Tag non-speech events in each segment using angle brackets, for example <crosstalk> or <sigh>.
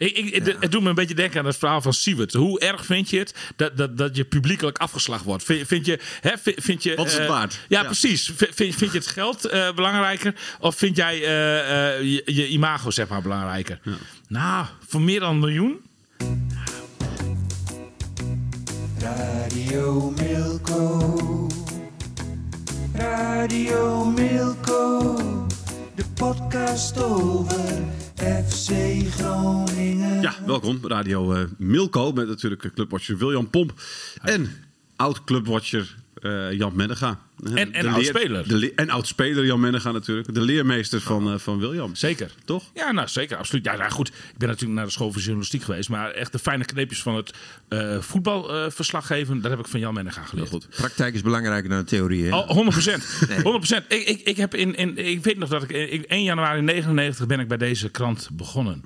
Ik, ik, Het doet me een beetje denken aan het verhaal van Siewert. Hoe erg vind je het dat, dat, dat je publiekelijk afgeslacht wordt? Vind, vind je, hè, vind, je, Wat is het eh, waard? Ja, Ja. precies. Vind, vind je het geld eh, belangrijker? Of vind jij eh, eh, je, je imago zeg maar belangrijker? Nou, voor meer dan een miljoen? Radio Milko. Radio Milko. De podcast over FC Groningen. Ja, welkom. Radio eh, Milko met natuurlijk eh, clubwatcher William Pomp. En oud-clubwatcher eh, Jan Mennega. En- en oud-speler. En oud-speler Jan Mennega natuurlijk. De leermeester van, eh, van William. Zeker. Toch? Ja, nou zeker, absoluut. Ja, nou goed, ik ben natuurlijk naar de school voor journalistiek geweest, maar echt de fijne kneepjes van het eh voetbalverslag geven, dat heb ik van Jan Mennega geleerd. Heel goed. Praktijk is belangrijker dan de theorie. Hè? Oh, 100 procent. <laughs> 100 Ik, ik, ik, heb in, in, ik weet nog dat ik in 1 januari 99 ben ik bij deze krant begonnen.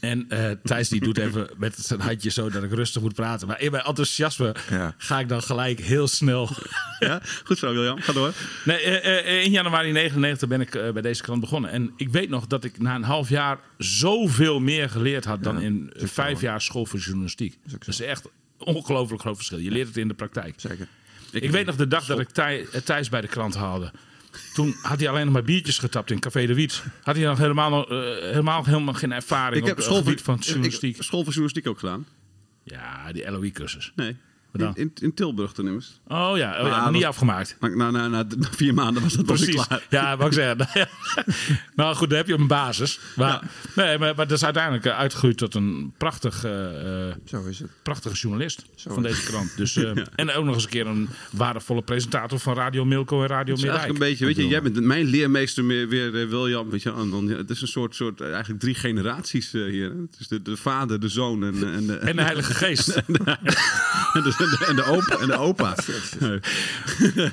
En eh Thijs die doet even met zijn handje zo dat ik rustig moet praten. Maar in mijn enthousiasme Ja. ga ik dan gelijk heel snel. <laughs> Ja, goed zo William. Ga door. Nee, eh, eh, in januari 99 ben ik bij deze krant begonnen. En ik weet nog dat ik na een half jaar zoveel meer geleerd had dan in vijf jaar school voor journalistiek. Dat is echt een ongelooflijk groot verschil. Je leert het in de praktijk. Zeker. Ik, weet nog de dag dat ik Thij- Thijs bij de krant haalde. Toen had hij alleen nog maar biertjes getapt in Café de Wiet. Had hij nog helemaal, nog, eh, helemaal, helemaal geen ervaring Ik op heb het school gebied van journalistiek. ik- school voor journalistiek ook gedaan. Ja, die LOE-cursus. Nee. Wat? In, in, in Tilburg ten immers. Oh ja, oh, ja niet afgemaakt. Na, na, na, na vier maanden was dat Precies. klaar. Ja, wou ik zeggen. <laughs> <laughs> Nou nou goed, dan heb je een basis. Maar, nee, maar, maar dat is uiteindelijk eh, uitgegroeid tot een prachtig, eh, eh, Zo is het. prachtige journalist van deze krant. Dus, eh, <laughs> En ook nog eens een keer een waardevolle presentator van Radio Milko en Radio Het is eigenlijk Middijk. een beetje, weet je, jij bent mijn leermeester meer, weer William, weet je, en dan, ja, het is een soort, soort eigenlijk drie generaties eh, hier. hè. Het is de, de vader, de zoon en, en, de, En de Heilige Geest. en, de, en, de, en de opa. En de opa.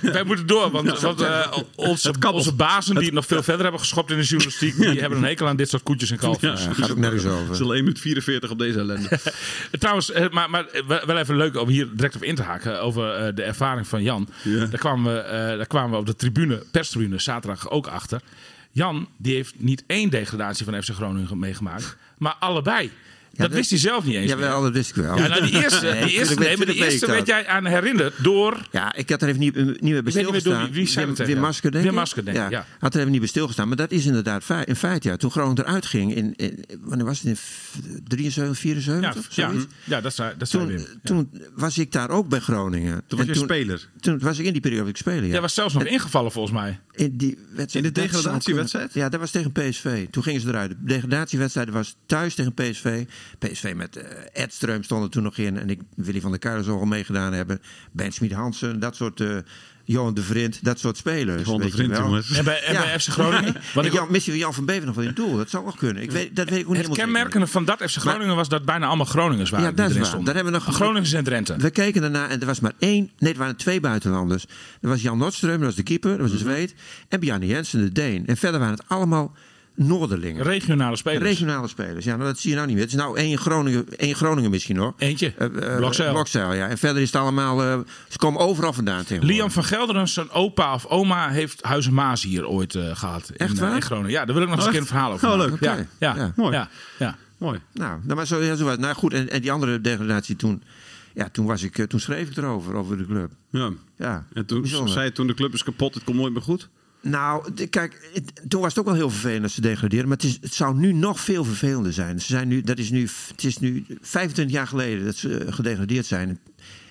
Wij moeten door, want, want eh, onze, bazen die het nog veel verder hebben geschopt in de journalistiek, die hebben een hekel aan dit soort koetjes en kalfjes. Ja. Gaat ook nergens Het over. is alleen met 44 op deze ellende. <laughs> Trouwens, eh, maar, maar eh, wel even leuk om hier direct op in te haken over eh, de ervaring van Jan. Ja. Daar, kwamen we, eh, daar kwamen we op de tribune, perstribune, zaterdag ook achter. Jan, die heeft niet één degradatie van FC Groningen meegemaakt, maar allebei. Dat, wist hij zelf niet eens. Jawel, dat wist ik wel. Ja, nou, die eerste, Nee, die eerste, nee, maar die weet eerste werd jij aan herinnerd door... Ja, ik had er even niet, niet meer bij weet niet meer door stilgestaan. wie- zei Wim? Masker, denk Wim ik. Masker, denk ik, ja. Had er even niet bij stilgestaan. Maar dat is inderdaad in feite, ja. Toen Groningen eruit ging, in, in, wanneer was het? In 73, 74? Ja, ja, zoiets? ja, dat zei, dat zei Toen, Wim. Ja. toen was ik daar ook bij Groningen. Toen was je speler. Toen was ik in die periode ik spelen, ja. Jij was zelfs nog ingevallen volgens mij. In, die wedstrijd, In de degradatiewedstrijd? Ja, dat was tegen PSV. Toen gingen ze eruit. De degradatiewedstrijd was thuis tegen PSV. PSV met eh Edström stond er toen nog in. En ik, Willy van der Kuilen zal al meegedaan hebben. Ben Smit Hansen, dat soort... eh Johan de Vriend, dat soort spelers. Gewoon de vriend, wel. jongens. En bij, en Ja. bij FC Groningen. <laughs> En Want ik, Jan, misschien Jan van Bever nog wel in het doel. Dat zou ook kunnen. Ik weet, dat weet ik ook niet het kenmerkende van dat FC Groningen was dat bijna allemaal Groningers waren. Ja, die dat is erin waar. stonden. Daar hebben we nog- Groningers en Drenthe. We keken daarna en er was maar één. Nee, er waren twee buitenlanders. Er was Jan Nordström, dat was de keeper, dat was Mhm. een Zweed. En Bjarne Jensen, de Deen. En verder waren het allemaal Noorderlingen. Regionale spelers. Regionale spelers. Ja, nou, dat zie je nou niet meer. Het is nou één Groningen, één Groningen misschien nog. Eentje. Blokzeil. Blokzeil, ja. En verder is het allemaal... eh, ze komen overal vandaan. Liam van Gelderen, zijn opa of oma, heeft Huizen Maas hier ooit eh, gehad. Echt in, eh, waar? in Groningen. Ja, daar wil ik nog eens een keer een verhaal over Oh, maken. leuk. Ja, ja, Ja. Mooi. Ja, ja. Mooi. Nou, nou, maar zo, ja, zo was. Nou goed, en, en die andere degradatie toen... Ja, toen, was ik, eh, toen schreef ik erover, over de club. Ja. Ja, En toen zei je toen de club is kapot, het komt nooit meer goed. Nou, kijk, toen was het ook wel heel vervelend dat ze degraderen. Maar het, zou nu nog veel vervelender zijn. Ze zijn nu, dat is nu, het is nu 25 jaar geleden dat ze eh, gedegradeerd zijn.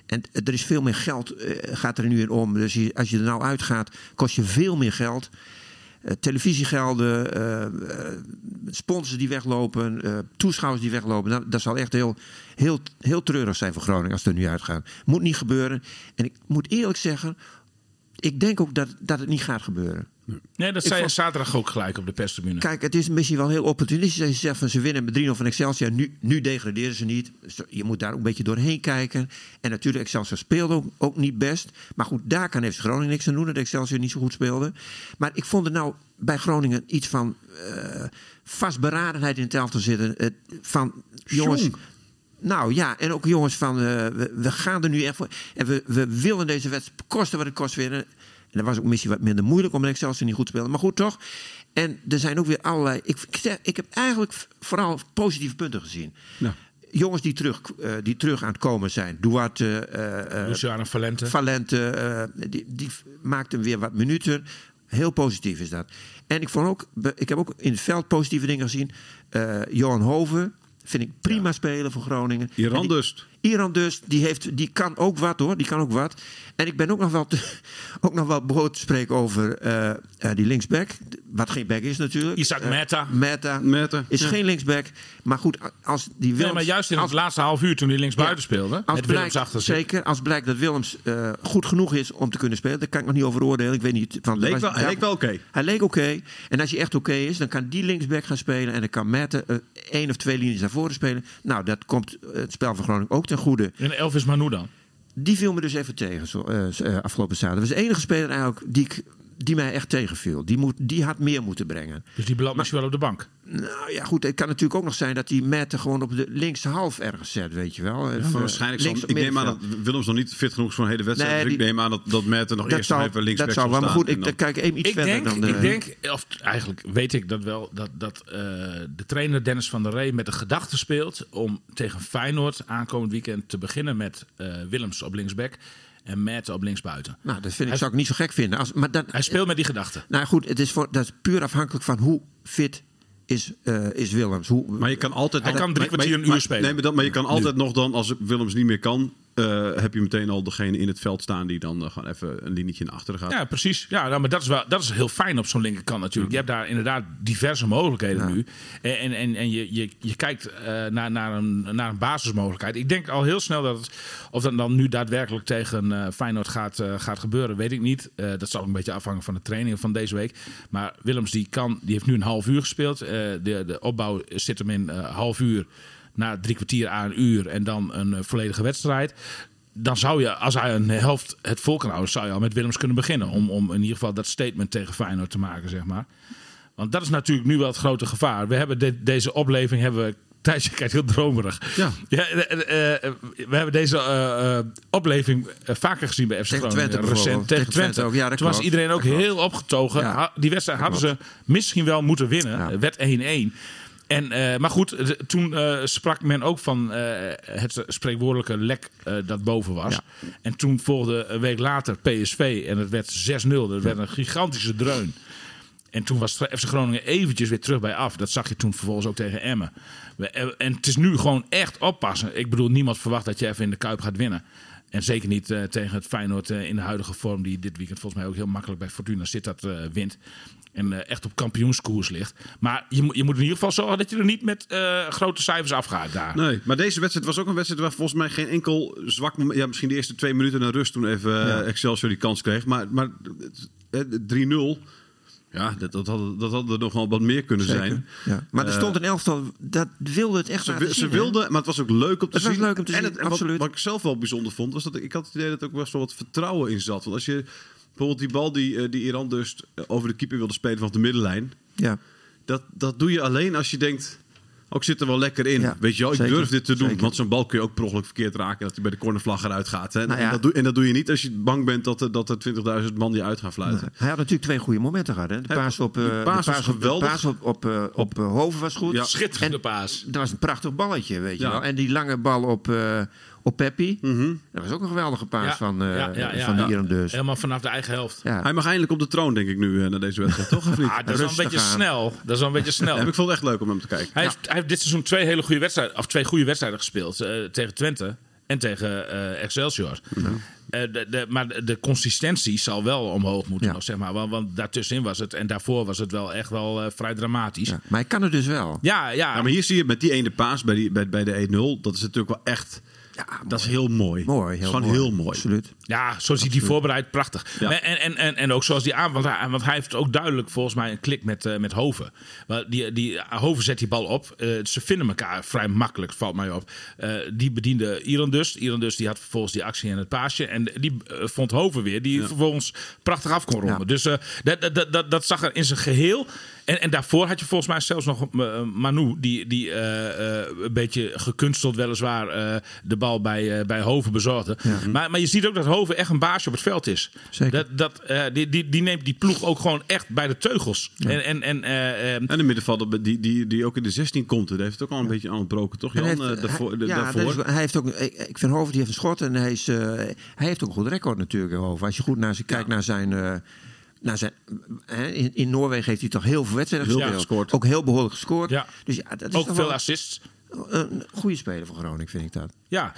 En er is veel meer geld, eh, gaat er nu in om. Dus als je er nou uitgaat, kost je veel meer geld. Eh, televisiegelden, eh, eh, sponsors die weglopen, eh, toeschouwers die weglopen. Nou, dat zal echt heel, heel, heel treurig zijn voor Groningen als het er nu uitgaat. Moet niet gebeuren. En ik moet eerlijk zeggen, ik denk ook dat, dat het niet gaat gebeuren. Nee, dat zei je zaterdag ook gelijk op de perstribune. Kijk, het is misschien wel heel opportunistisch. Als je zegt van ze winnen met 3-0 van Excelsior. Nu, nu degraderen ze niet. Je moet daar ook een beetje doorheen kijken. En natuurlijk, Excelsior speelde ook, ook niet best. Maar goed, daar kan FC Groningen niks aan doen. Dat Excelsior niet zo goed speelde. Maar ik vond er nou bij Groningen iets van eh, vastberadenheid in het elftal zitten. Van jongens. Jong. Nou ja, en ook jongens van, eh, we, we gaan er nu echt voor. En we, we willen deze wedstrijd kosten wat het kost winnen. En dat was ook misschien wat minder moeilijk om Excelsior niet goed spelen. Maar goed, toch? En er zijn ook weer allerlei... Ik, ik, zeg, ik heb eigenlijk vooral positieve punten gezien. Ja. Jongens die terug, eh, die terug aan het komen zijn. Duarte, Luciano Valente. Valente, die, die maakten weer wat minuten. Heel positief is dat. En ik, vond ook, ik heb ook in het veld positieve dingen gezien. Johan Hoven vind ik prima spelen voor Groningen. Iran dus. Iran dus, die, heeft, die kan ook wat hoor. Die kan ook wat. En ik ben ook nog wel, te- <laughs> ook nog wel brood te spreken over eh, eh, die linksback. Wat geen back is natuurlijk. Isaac Eh, Meta. Meta. Meta, Is ja. geen linksback. Maar goed, als die Willems... Nee, maar juist in als- het laatste half uur toen hij linksbuiten Ja. speelde. Als met Willems blijkt, achter zich. zeker, als blijkt dat Willems eh, goed genoeg is om te kunnen spelen, daar kan ik nog niet over oordelen. Ik weet niet. Van, Leek was- wel- hij leek wel oké. Hij leek oké. En als hij echt oké is, dan kan die linksback gaan spelen. En dan kan eh, één of twee linies naar voren spelen. Nou, dat komt het spel van Groningen ook ten goede. En Elvis Manu dan. Die viel me dus even tegen zo, eh, eh, afgelopen zaterdag. Dat was de enige speler eigenlijk die, ik, die mij echt tegenviel. Die, moet, die had meer moeten brengen. Dus die belandt misschien wel op de bank. Nou ja, goed. Het kan natuurlijk ook nog zijn dat die Mette gewoon op de linkse half ergens zet, weet je wel. Eh, waarschijnlijk zal, links op ik neem aan dat. Willems nog niet fit genoeg is voor een hele wedstrijd. Nee, dus ik neem aan dat, dat Matt er nog Dat eerst nog even linksback dat zou zal wel, maar goed, ik, dan- kijk even iets Ik verder denk, dan de... ik denk, of eigenlijk weet ik dat wel, dat, dat eh, de trainer Dennis van der Rey met de gedachte speelt om tegen Feyenoord aankomend weekend te beginnen met eh, Willems op linksback en Matt op linksbuiten. Nou, dat vind ik, Hij- zou ik niet zo gek vinden. Als, maar dat, Hij speelt met die gedachte. nou goed, het is voor, dat is puur afhankelijk van hoe fit is, eh, is Willems. Hoe, Maar je kan altijd Hij nog- kan drie kwartier een uur maar- spelen. Nee, maar, dan, maar je kan altijd nog dan, als Willems niet meer kan, eh, heb je meteen al degene in het veld staan die dan eh, gewoon even een linietje naar achteren gaat. Ja, precies. Ja, nou, maar dat is, wel, dat is heel fijn op zo'n linkerkant natuurlijk. Je hebt daar inderdaad diverse mogelijkheden nu. En, en, en, je, je, je kijkt eh, naar, naar, een, naar een basismogelijkheid. Ik denk al heel snel dat het, of dat dan nu daadwerkelijk tegen Feyenoord gaat, gaat gebeuren, weet ik niet. Dat zal een beetje afhangen van de trainingen van deze week. Maar Willems die kan, die heeft nu een half uur gespeeld. De, de opbouw zit hem in half uur na drie kwartier aan een uur en dan een eh, volledige wedstrijd. Dan zou je, als hij een helft het vol kan houden, zou je al met Willems kunnen beginnen. Om, om in ieder geval dat statement tegen Feyenoord te maken, zeg maar. Want dat is natuurlijk nu wel het grote gevaar. We hebben dit- deze opleving hebben we. <laughs> Kijkt heel dromerig. Ja. eh, eh, eh, we hebben deze opleving vaker gezien bij FC Groningen. Twente recent tegen Twente ook. Ja, dat Toen was iedereen ook heel opgetogen. Ja. Die wedstrijd hadden ze misschien wel moeten winnen. Ja. Werd 1-1. En, eh, maar goed, de- toen eh, sprak men ook van eh, het spreekwoordelijke lek dat boven was. Ja. En toen volgde een week later PSV en het werd 6-0. Dat werd een gigantische dreun. En toen was FC Groningen eventjes weer terug bij af. Dat zag je toen vervolgens ook tegen Emmen. En het is nu gewoon echt oppassen. Ik bedoel, niemand verwacht dat je even in de Kuip gaat winnen. En zeker niet tegen het Feyenoord in de huidige vorm... die dit weekend volgens mij ook heel makkelijk bij Fortuna Sittard eh wint. En eh, echt op kampioenskoers ligt. Maar je, moet- je moet in ieder geval zorgen dat je er niet met eh, grote cijfers afgaat daar. Nee, maar deze wedstrijd was ook een wedstrijd waar volgens mij geen enkel zwak moment... Ja, misschien de eerste twee minuten naar rust toen even eh, Excelsior die kans kreeg. Maar, maar eh, 3-0, ja, dat, dat, had, dat had er nog wel wat meer kunnen zijn. Ja. Maar er stond een elftal, dat wilde het echt Ze, ze zien, hè? wilden, maar het was ook leuk om te Het was zien. leuk om te en zien, het- en wat, absoluut. wat ik zelf wel bijzonder vond, was dat ik, ik had het idee dat er ook best wel wat vertrouwen in zat. Want als je bijvoorbeeld die bal die, eh, die Iran dus over de keeper wilde spelen vanaf de middenlijn, Ja. dat, dat doe je alleen als je denkt. Ook zit er wel lekker in. Ja, Weet je wel, ik zeker, durf dit te doen. zeker. Want zo'n bal kun je ook per ongeluk verkeerd raken. Dat hij bij de cornervlag eruit gaat. Hè? Nou ja. en, dat doe, en dat doe je niet als je bang bent dat, er- dat er 20.000 man die uit gaan fluiten. Hij had natuurlijk twee goede momenten gehad. Hè? De paas op, eh, de paas was paas op, de geweldig. paas op, op, eh, op eh, Hoven was goed. Ja. Schitterende paas. Dat was een prachtig balletje, weet je Ja. wel. En die lange bal op, eh op Peppi. Dat was ook een geweldige paas van, eh ja, ja, ja, van de ja. Iran dus. Helemaal vanaf de eigen helft. Ja. Hij mag eindelijk op de troon, denk ik nu, eh, na deze wedstrijd. Toch? Of niet? Ah, dat is wel een beetje aan. snel. Dat is wel een beetje <laughs> snel. Ja, ik vond het echt leuk om hem te kijken. Hij, heeft, hij heeft dit seizoen twee hele goede wedstrijden, of twee goede wedstrijden gespeeld. eh, tegen Twente en tegen eh, Excelsior. Eh, de, de, maar de, consistentie zal wel omhoog moeten, Ja. nog, zeg maar. Want, want daartussenin was het, en daarvoor was het wel echt wel eh, vrij dramatisch. Ja, Ja. Maar hij kan het dus wel. ja, ja. Ja, maar hier zie je met die ene paas bij, die, bij, bij de 1-0, dat is natuurlijk wel echt... dat is heel mooi. Mooi, heel Gewoon mooi. heel mooi. Absoluut. Ja, zoals hij die voorbereidt, prachtig. Ja. En, en, en, en ook zoals die aan, want hij, want hij heeft ook duidelijk volgens mij een klik met, eh, met Hoven. Maar die, die, Hoven zet die bal op. Eh, ze vinden elkaar vrij makkelijk, valt mij op. Eh, die bediende Iran dus. Iran dus die had vervolgens die actie en het paasje. En die eh, vond Hoven weer, die vervolgens prachtig af kon ronden. Ja. Dus eh, dat, dat, dat, dat, dat zag er in zijn geheel. En, en daarvoor had je volgens mij zelfs nog eh, Manu, die, die eh, eh, een beetje gekunsteld weliswaar eh, de bal bij, eh, bij Hoven bezorgde. Maar, maar je ziet ook dat Hoven echt een baasje op het veld is. Zeker. Dat, dat, eh, die, die, die neemt die ploeg ook gewoon echt bij de teugels. En, en, en, eh, eh, En de middenvelder die, die, die ook in de 16 komt, die heeft het ook al een beetje aangebroken, toch? En Jan, hij heeft- Eh, daarvoor, hij- ja, daarvoor. dat is- hij heeft ook, ik, ik vind Hoven die heeft een schot en hij, is, eh, hij heeft ook een goed record natuurlijk. Hoven. Als je goed naar, kijkt naar zijn. Eh, zijn hè, in, in Noorwegen heeft hij toch heel veel wedstrijden gespeeld. gescoord. Ook heel behoorlijk gescoord. Ja. Dus ja, dat is ook veel assists. een goede speler voor Groningen, vind ik dat. Ja,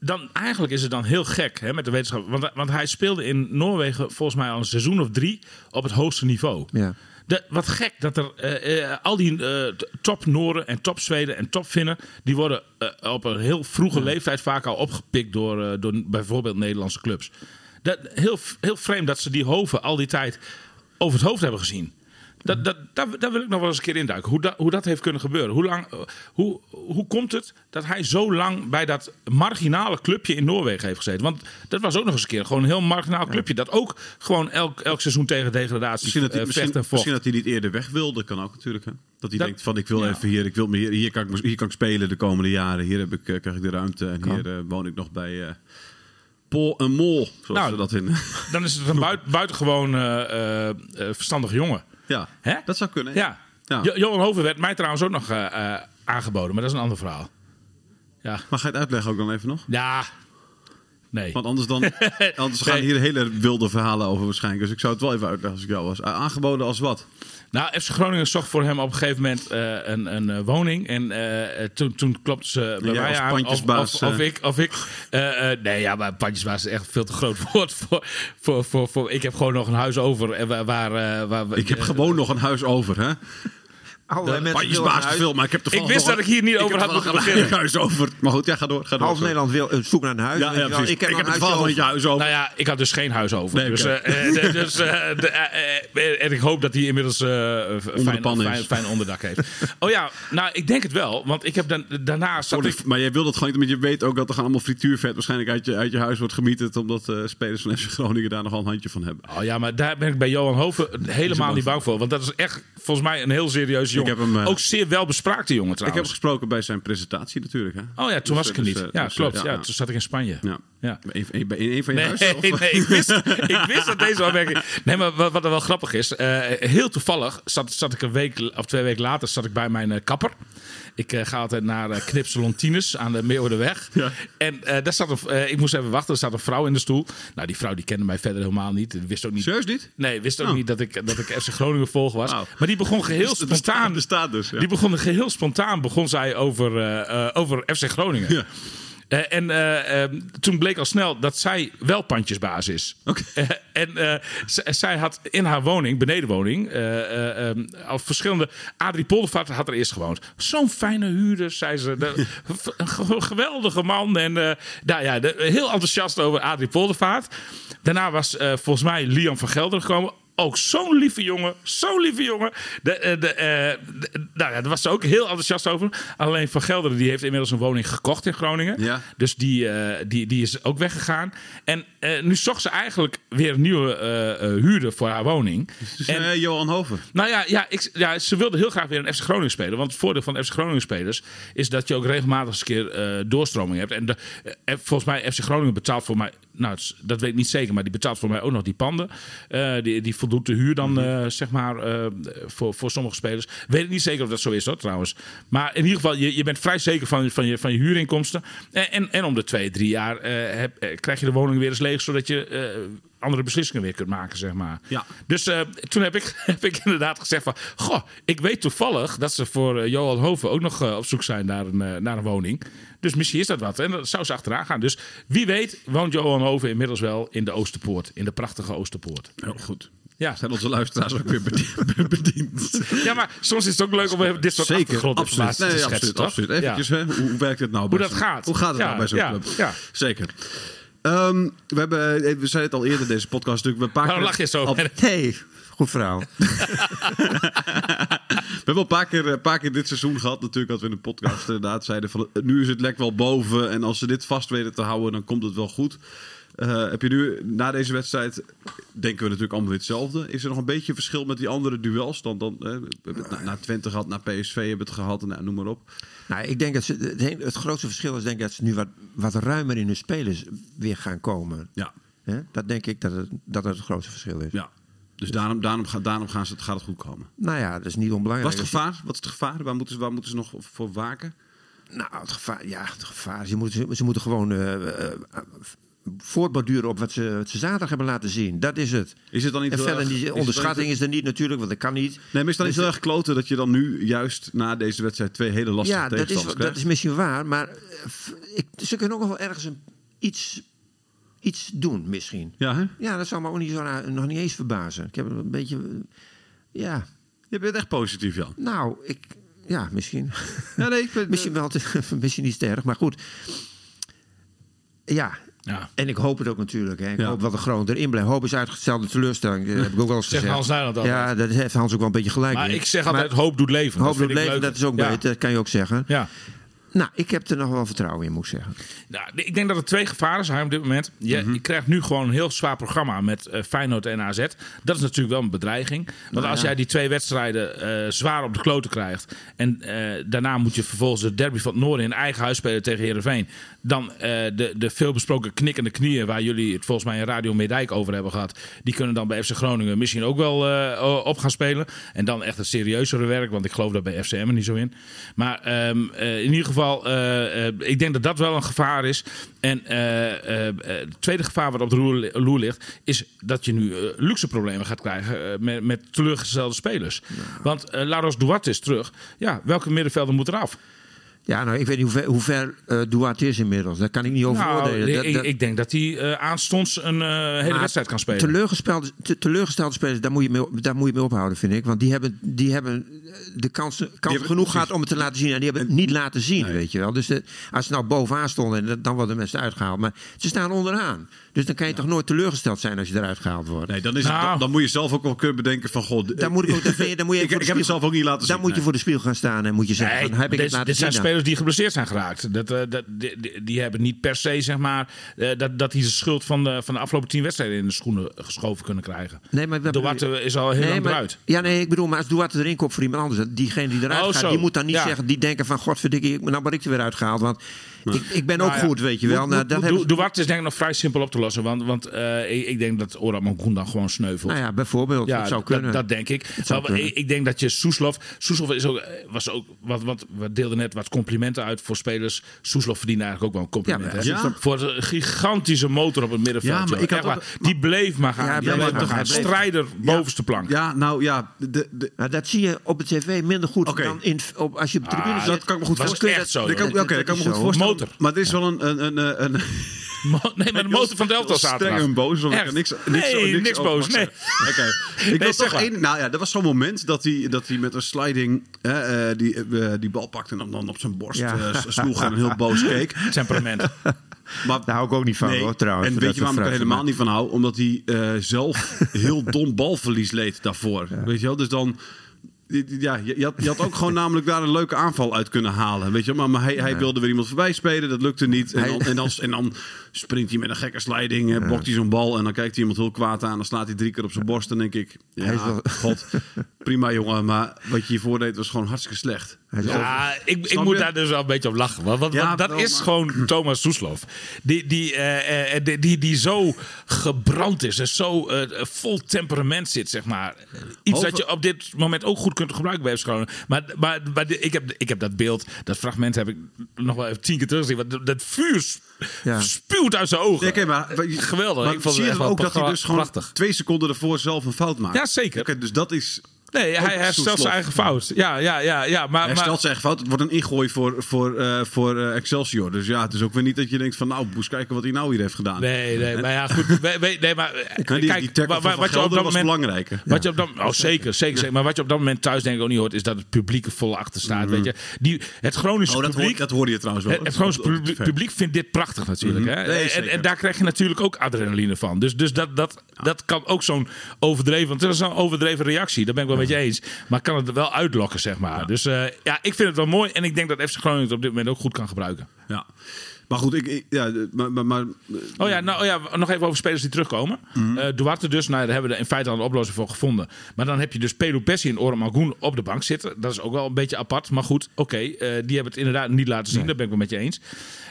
dan eigenlijk is het dan heel gek hè, met de wetenschap. Want, want hij speelde in Noorwegen volgens mij al een seizoen of drie op het hoogste niveau. Ja. De, wat gek dat er eh, eh, al die eh, t- top Nooren en top Zweden en top Finnen... die worden eh, op een heel vroege leeftijd vaak al opgepikt door, eh, door bijvoorbeeld Nederlandse clubs. Dat, heel, heel vreemd dat ze die hoven al die tijd over het hoofd hebben gezien. Dat, dat, daar, daar wil ik nog wel eens een keer induiken. Hoe, dat hoe dat heeft kunnen gebeuren. Hoe, lang, hoe, hoe komt het dat hij zo lang bij dat marginale clubje in Noorwegen heeft gezeten? Want dat was ook nog eens een keer gewoon een heel marginaal clubje. Dat ook gewoon elk, elk seizoen tegen degradatie Misschien dat, hij, eh, misschien, vecht en vocht. misschien dat hij niet eerder weg wilde, kan ook natuurlijk. Hè? Dat hij Dat- denkt van ik wil ja. even hier, ik wil me hier, hier, kan ik, hier kan ik spelen de komende jaren. Hier heb ik, eh, krijg ik de ruimte en hier eh, woon ik nog bij Pol en Mol, zoals Nou, ze dat in. <laughs> Dan is het een buit, buitengewoon eh, eh, eh, verstandig jongen. ja, Hè? dat zou kunnen. Ja. Ja. Jo- Johan Hoven werd mij trouwens ook nog aangeboden, maar dat is een ander verhaal. Ja. Maar ga je het uitleggen ook dan even nog? Ja. Nee. Want anders, dan, <laughs> anders gaan Nee. hier hele wilde verhalen over waarschijnlijk. Dus ik zou het wel even uitleggen als ik jou was. A- Aangeboden als wat? Nou, FC Groningen zocht voor hem op een gegeven moment eh, een, een eh, woning. En eh, toen, toen klopte ze bij jij mij aan of, of, of eh. ik. Of ik eh, eh, nee, ja, maar pandjesbaas is echt veel te groot <laughs> woord voor, voor, voor, voor... Ik heb gewoon nog een huis over. Waar, waar, eh, Ik heb gewoon nog een huis over, hè? Pandjesbaas een veel, maar ik heb Ik wist dat ik hier niet over had moeten beginnen. een huis over. Maar goed, ja, ga door. Ga door Half. Nederland wil eh, zoek naar een huis. Ja, wel. precies. ik heb, Ik nog heb een het huisje van je huis over. Nou ja, ik had dus geen huis over. Nee, dus, eh, eh, dus, eh, de, eh, en ik hoop dat hij inmiddels eh, een fijn, fijn, fijn onderdak heeft. Oh ja, nou, ik denk het wel. Want ik heb dan, daarna zat Oh, ik... maar jij wil dat gewoon niet, want je weet ook dat er gaan allemaal frituurvet waarschijnlijk uit je, uit je huis wordt gemieterd. Omdat eh, spelers van FC Groningen daar nogal een handje van hebben. Oh ja, maar daar ben ik bij Johan Hoven helemaal niet bang voor. Want dat is echt volgens mij een heel serieuze jongen. heb hem, eh, Ook zeer welbespraakte jongen Ik heb trouwens. gesproken bij zijn presentatie natuurlijk. Hè? Oh ja, toen was Dus, ik er dus, niet. eh, ja, dus, klopt. eh, ja, ja, toen zat ik in Spanje. Ja. Ja. Bij een, bij een van je Nee, huizen? <laughs> nee ik, wist, ik wist dat deze opmerking... Nee, maar wat, wat er wel grappig is... eh, heel toevallig zat, zat ik een week of twee weken later zat ik bij mijn eh, kapper. Ik eh, ga altijd naar uh, Knipsalon Tines aan de Meeuwenweg. Ja. En eh, daar zat een, ik moest even wachten. Er zat een vrouw in de stoel. Nou, die vrouw die kende mij verder helemaal niet. Wist ook niet... Serieus niet? Nee, wist ook Oh. niet dat ik, dat ik FC Groningen volg was. Maar die begon geheel Dus staat- spontaan... staat dus, ja. Die begon geheel spontaan begon zij over, over FC Groningen. Ja. Eh, en eh, ehm, toen bleek al snel dat zij wel pandjesbaas is. Oké. <laughs> Eh, en zij had in haar woning, benedenwoning, ehm, al verschillende. Adrie Poldervaart had er eerst gewoond. Zo'n fijne huurder, zei ze. De- <laughs> een ge- geweldige man. En nou ja, de- heel enthousiast over Adrie Poldervaart. Daarna was volgens mij Liam van Gelder gekomen. Ook zo'n lieve jongen, zo'n lieve jongen. De, eh, de, eh, de- nou ja, daar was ze ook heel enthousiast over. Alleen Van Gelderen die heeft inmiddels een woning gekocht in Groningen. Ja. Dus die, eh, die, die is ook weggegaan. En nu zocht ze eigenlijk weer een nieuwe huurder voor haar woning. Dus en, Johan Hoven. nou ja, ja, ik, ja, ze wilde heel graag weer een FC Groningen spelen. Want het voordeel van FC Groningen spelers is dat je ook regelmatig eens een keer doorstroming hebt. En de, volgens mij, FC Groningen betaalt voor mij, nou dat weet ik niet zeker, maar die betaalt voor mij ook nog die panden. Die, die voldoet de huur dan, eh, zeg maar, eh, voor, voor sommige spelers. Weet ik niet zeker of dat zo is hoor, trouwens. Maar in ieder geval, je, je bent vrij zeker van, van, je, van je huurinkomsten. En, en, en om de twee, drie jaar eh, heb, krijg je de woning weer eens leeg, zodat je... andere beslissingen weer kunt maken, zeg maar. Ja. Dus toen heb ik, <laughs> heb ik inderdaad gezegd van... Goh, ik weet toevallig dat ze voor Johan Hoven ook nog op zoek zijn naar een, naar een woning. Dus misschien is dat wat. En dat zou ze achteraan gaan. Dus wie weet woont Johan Hoven inmiddels wel in de Oosterpoort. In de prachtige Oosterpoort. Heel goed. Ja. Zijn onze luisteraars ook weer bedi- <laughs> bediend? ja, maar soms is het ook leuk om even dit soort Zeker, absoluut. Nee, te schetsen, absoluut, toch? absoluut. Ja. Eventjes, hè, hoe, hoe werkt het nou? bij dat gaat. Hoe gaat het Ja, nou bij zo'n ja, club? ja. Zeker. Ehm, we, hebben, eh, we zeiden het al eerder in deze podcast natuurlijk. Een paar Waarom lach je zo? al- Nee, goed verhaal. <laughs> We hebben al een paar keer, een paar keer dit seizoen gehad, natuurlijk, dat we in de podcast inderdaad zeiden van eh, nu is het lek wel boven en als ze dit vast weten te houden, dan komt het wel goed. Eh, heb je nu na deze wedstrijd, denken we natuurlijk allemaal weer hetzelfde. Is er nog een beetje verschil met die andere duels? Dan, dan, eh, het na, na Twente gehad, na PSV hebben we het gehad, en nou, noem maar op. Nou, ik denk dat ze, het, he- het grootste verschil is denk ik dat ze nu wat, wat ruimer in hun spelers weer gaan komen. Ja? Dat denk ik dat het, dat het het grootste verschil is. ja. Dus daarom, daarom, daarom gaan ze, gaat het goed komen. Nou ja, dat is niet Wat onbelangrijk. is het gevaar? Wat is het gevaar? Waar moeten ze, waar moeten ze nog voor waken? Nou, het gevaar, ja, het gevaar. Ze moeten, ze moeten gewoon eh, voortborduren op wat ze, wat ze zaterdag hebben laten zien. Dat is het. Is het dan niet En verder, erg- is die onderschatting is er niet natuurlijk, want dat kan niet. Nee, maar is dan niet Dus- heel erg kloten dat je dan nu juist na deze wedstrijd twee hele lastige Ja, dat is, tegenstanders dat is misschien waar, maar eh, ik, ze kunnen ook nog wel ergens een, iets, iets doen, misschien. Ja, hè? Ja, dat zou me ook niet zo, nog niet eens verbazen. Ik heb een beetje, eh, ja, Je bent echt positief, Jan. nou, ik, ja, misschien. Ja, nee, ik ben, <laughs> misschien wel, te, <laughs> misschien niet te erg, maar goed. Ja, Ja. en ik hoop het ook natuurlijk. Hè. Ik Ja. hoop wel de Groningen erin blijft. Hoop is uitgestelde teleurstelling. Dat heb ik ook wel eens gezegd. Hans altijd. Ja, dat heeft Hans ook wel een beetje gelijk Maar in. ik zeg Maar altijd, hoop doet leven. hoop dat doet leven, leuk. dat is ook beter. Dat kan je ook zeggen. Ja. Nou, ik heb er nog wel vertrouwen in, moet ik zeggen. Nou, ik denk dat er twee gevaren zijn op dit moment. Je, Mhm. je krijgt nu gewoon een heel zwaar programma met eh, Feyenoord en AZ. Dat is natuurlijk wel een bedreiging. Want Nou als ja. jij die twee wedstrijden eh, zwaar op de kloten krijgt... en eh, daarna moet je vervolgens de derby van het Noorden in eigen huis spelen tegen Heerenveen... dan de, de veelbesproken knikkende knieën waar jullie het volgens mij in Radio Meerdijk over hebben gehad... die kunnen dan bij FC Groningen misschien ook wel op gaan spelen. En dan echt het serieuzere werk, want ik geloof dat bij FCM er niet zo in. Maar ehm, eh, in ieder geval, eh, eh, ik denk dat dat wel een gevaar is. En eh, het tweede gevaar wat op de loer, loer ligt, is dat je nu luxe problemen gaat krijgen met, met teleurgestelde spelers. Want Laros Duarte is terug. Ja, welke middenvelder moet eraf? Ja, nou, ik weet niet hoe ver, hoe ver eh, Duarte is inmiddels. Daar kan ik niet over Nou, oordelen. Dat- ik, dat- ik denk dat hij eh, aanstonds een eh, hele maar wedstrijd kan spelen. Teleurgestelde, te- teleurgestelde spelers, daar moet, je mee, daar moet je mee ophouden, vind ik. Want die hebben, die hebben de kansen, kansen hebben- genoeg gehad om het te laten zien. En die hebben het niet laten zien, weet je wel. Dus de, als ze nou bovenaan stonden, dan worden mensen uitgehaald. Maar ze staan onderaan. Dus dan kan je toch nooit teleurgesteld zijn als je eruit gehaald wordt. Nee, dan, is het, Nou. dan, dan moet je zelf ook wel kunnen bedenken van... God, Dan moet ik ook, dan, je- <laughs> dan moet je ik, voor ik de heb het zelf ook niet laten zien. Dan moet je nee. voor de spiegel gaan staan en moet je zeggen: Nee, van, heb ik dit, het dit zijn dan? spelers die geblesseerd zijn geraakt. Dat, eh, dat, die, hebben niet per se, zeg maar, eh, dat, dat die de schuld van de, van de afgelopen tien wedstrijden in de schoenen geschoven kunnen krijgen. Nee, maar Duarte is al heel lang maar, eruit. Ja, nee, ik bedoel, maar als Duarte erin komt voor iemand anders, diegene die eruit Oh, gaat, zo. die moet dan niet Ja. zeggen, die denken van, godverdikkie, ik- nou word ik er weer uitgehaald, want ik, ik ben ook Nou ja, goed, weet je wel. Nou, dat hebben Duarte is denk ik nog vrij simpel op te lossen. Want, want eh, ik, ik denk dat Oran Mankoen dan gewoon sneuvelt. nou ja, bijvoorbeeld, Ja, dat zou kunnen. dat denk ik. Maar ik, ik denk dat je Soeslof. Soeslof is ook, was ook wat, wat, we deelden net wat complimenten uit voor spelers. Soeslof verdient eigenlijk ook wel een compliment. Ja, Voor de gigantische motor op het middenveld. Ja, maar ik had ook- die bleef maar gaan. Ja, bleef maar gaan. Strijder bovenste plank. Ja, nou ja, de, de, dat zie je op de tv minder goed dan in, op, als je op de tribune Ah, zit. dat kan ik me goed voorstellen. Dat kan, Dat- Oké, dat kan ik me goed voorstellen. Motor. Maar er is wel een... een, een, een, Mo- Nee, maar de motor van Delta zaterdag. Streng en boos. Ik er niks, niks, Nee, niks, boos, nee. Oké. <laughs> Ik Nee, toch één... Nou ja, er was zo'n moment dat hij, dat hij met een sliding hè, eh, die, eh, die bal pakte... en dan, dan op zijn borst Ja. eh, sloeg en heel boos <laughs> keek. Temperament. <laughs> Maar, Daar hou ik ook niet van, hoor, trouwens, En weet dat je waarom ik er helemaal niet van hou? Omdat hij eh, zelf heel dom balverlies leed daarvoor. Weet je wel? Dus dan... Ja, je, je had, je had ook gewoon namelijk daar een leuke aanval uit kunnen halen. Weet je, wel? maar, maar hij, hij wilde weer iemand voorbij spelen. Dat lukte niet. En Hij- dan, en dan, en dan springt hij met een gekke sliding. eh, Blokt hij zo'n bal. En dan kijkt hij iemand heel kwaad aan. Dan slaat hij drie keer op zijn borst. Dan denk ik, ja, Hij is wel- god, prima jongen. Maar wat je hiervoor deed was gewoon hartstikke slecht. Hij is over- Ja, ik, ik moet daar dus wel een beetje op lachen. Want, want, Ja, want dat wel, is maar- gewoon Thomas Soeslof. Die, die, eh, eh, die, die, die zo gebrand is en zo eh, vol temperament zit, zeg maar. Iets Over- dat je op dit moment ook goed kunt kunt gebruiken bij Groningen. Maar, maar, maar ik, heb, ik heb dat beeld, dat fragment heb ik nog wel even tien keer teruggezien. Want dat- dat vuur Ja. spuwt uit zijn ogen. Ja, maar, Geweldig. Maar Ik vond zie je het ook dat hij dus gewoon prachtig. twee seconden ervoor zelf een fout maakt? Ja, zeker. Oké, dus dat is... Nee, hij herstelt zijn eigen fout. Ja, ja, ja. ja maar, Hij maar, stelt zijn eigen fout. Het wordt een ingooi voor, voor, eh, voor eh, Excelsior. Dus ja, het is ook weer niet dat je denkt van... Nou, moest kijken wat hij nou hier heeft gedaan. Nee, nee, maar ja, goed. nee, maar, <laughs> die, kijk, die tackle wat je op dat was moment belangrijker. Wat je op dat, oh, zeker, zeker, zeker. Maar wat je op dat moment thuis denk ik ook niet hoort, is dat het publiek er vol achter staat. Weet je, die, het Groningse Oh, dat, publiek. hoor, dat hoorde je trouwens wel. Het, het Groningse publiek, vindt dit prachtig natuurlijk. hè? Nee, en, en daar krijg je natuurlijk ook adrenaline van. Dus, dus dat, dat, dat kan ook zo'n overdreven... Want het is een overdreven reactie, daar ben ik wel met je eens. Maar kan het wel uitlokken, zeg maar. Dus eh, ja, ik vind het wel mooi. En ik denk dat FC Groningen het op dit moment ook goed kan gebruiken. Ja. Maar goed, ik, ik- ja, maar, maar, maar Oh ja, nou, oh ja, nog even over spelers die terugkomen. Eh, Duarte dus, nou, daar hebben we er in feite al een oplossing voor gevonden. Maar dan heb je dus Pedro Pessi en Orem Magoen op de bank zitten. Dat is ook wel een beetje apart. Maar goed, oké, eh, die hebben het inderdaad niet laten zien. Daar ben ik wel met je eens.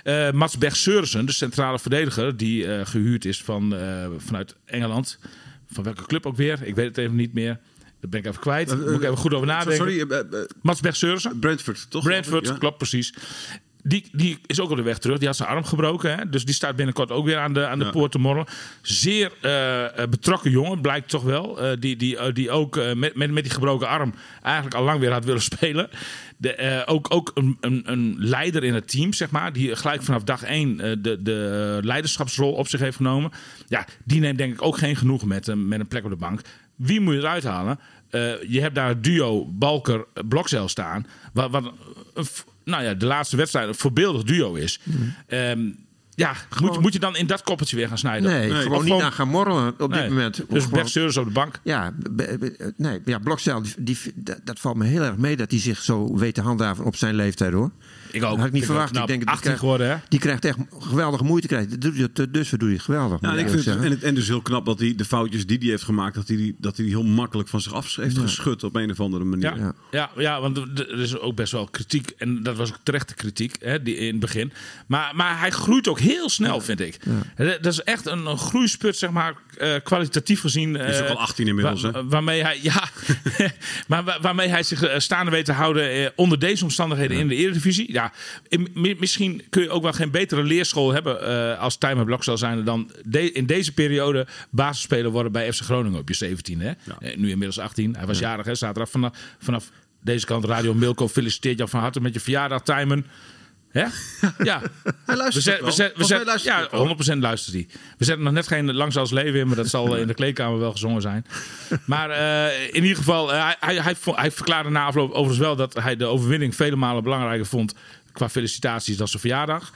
Eh Mats Berg-Seurissen, de centrale verdediger... die eh, gehuurd is van, vanuit Engeland. Van welke club ook weer? Ik weet het even niet meer. Daar ben ik even kwijt. Daar moet ik even goed over nadenken. sorry, eh, eh, Mats Berg-Seurissen. Brentford, toch? Brentford, Ja. klopt precies. Die, die is ook op de weg terug. Die had zijn arm gebroken. Hè? Dus die staat binnenkort ook weer aan de, aan de Ja. poort te morren. Zeer eh, eh, betrokken jongen, blijkt toch wel. Eh, die, die, eh, die ook eh, met, met, met die gebroken arm eigenlijk al lang weer had willen <laughs> spelen. De, eh, ook ook een, een, een leider in het team, zeg maar. Die gelijk vanaf dag één eh, de, de leiderschapsrol op zich heeft genomen. Ja, die neemt denk ik ook geen genoegen met, met een plek op de bank. Wie moet je eruit halen? Eh, je hebt daar het duo Balker-Blokcel staan. Wat, wat nou ja, de laatste wedstrijd een voorbeeldig duo is. Ehm, ja, moet, moet je dan in dat koppeltje weer gaan snijden? Nee, gewoon niet gewoon- aan gaan morrelen op Nee. dit moment. Dus Gewoon- Bert Seurens op de bank. Ja, nee, ja Blokstijl, die, die, dat, dat valt me heel erg mee dat hij zich zo weet te handhaven op zijn leeftijd hoor. Ik ook. Dat had ik niet Ik verwacht. Nou, ik denk, die 18 krijgt- geworden, hè? Die krijgt echt geweldige moeite. Krijgt. Dat doet hij- dat- Dus we doen hij het geweldig. En, ik vind het, en, het, en dus heel knap dat hij de foutjes die hij heeft gemaakt, dat hij die, dat hij die heel makkelijk van zich af heeft geschud op een of andere manier. Ja, ja. Ja, want er is ook best wel kritiek. En dat was ook terechte kritiek hè, die, in het begin. Maar, maar hij groeit ook heel snel, vind ik. Dat is echt een, een groeisput, zeg maar, eh, kwalitatief gezien. Hij is ook eh, al 18 inmiddels, hè? Waarmee hij, ja, <laughs> maar wa- waarmee hij zich eh, staande weet te houden onder deze omstandigheden in de Eredivisie. Ja, in- misschien kun je ook wel geen betere leerschool hebben eh, als Timer Blok zal zijn dan de- in deze periode basisspeler worden bij FC Groningen op je 17. Hè? Eh, nu inmiddels 18. Hij was jarig, hè, zaterdag vanaf, vanaf deze kant Radio Milko feliciteert jou van harte met je verjaardag, Timen. Hè? Ja. Hij luistert We zet- we zet- we Volgens mij zet- luistert hij ja, wel. 100% luistert hij. We zetten nog net geen Langs als leven in, maar dat zal in de kleedkamer wel gezongen zijn. Maar eh, in ieder geval, eh, hij, hij, hij verklaarde na afloop overigens wel dat hij de overwinning vele malen belangrijker vond qua felicitaties dan zijn verjaardag.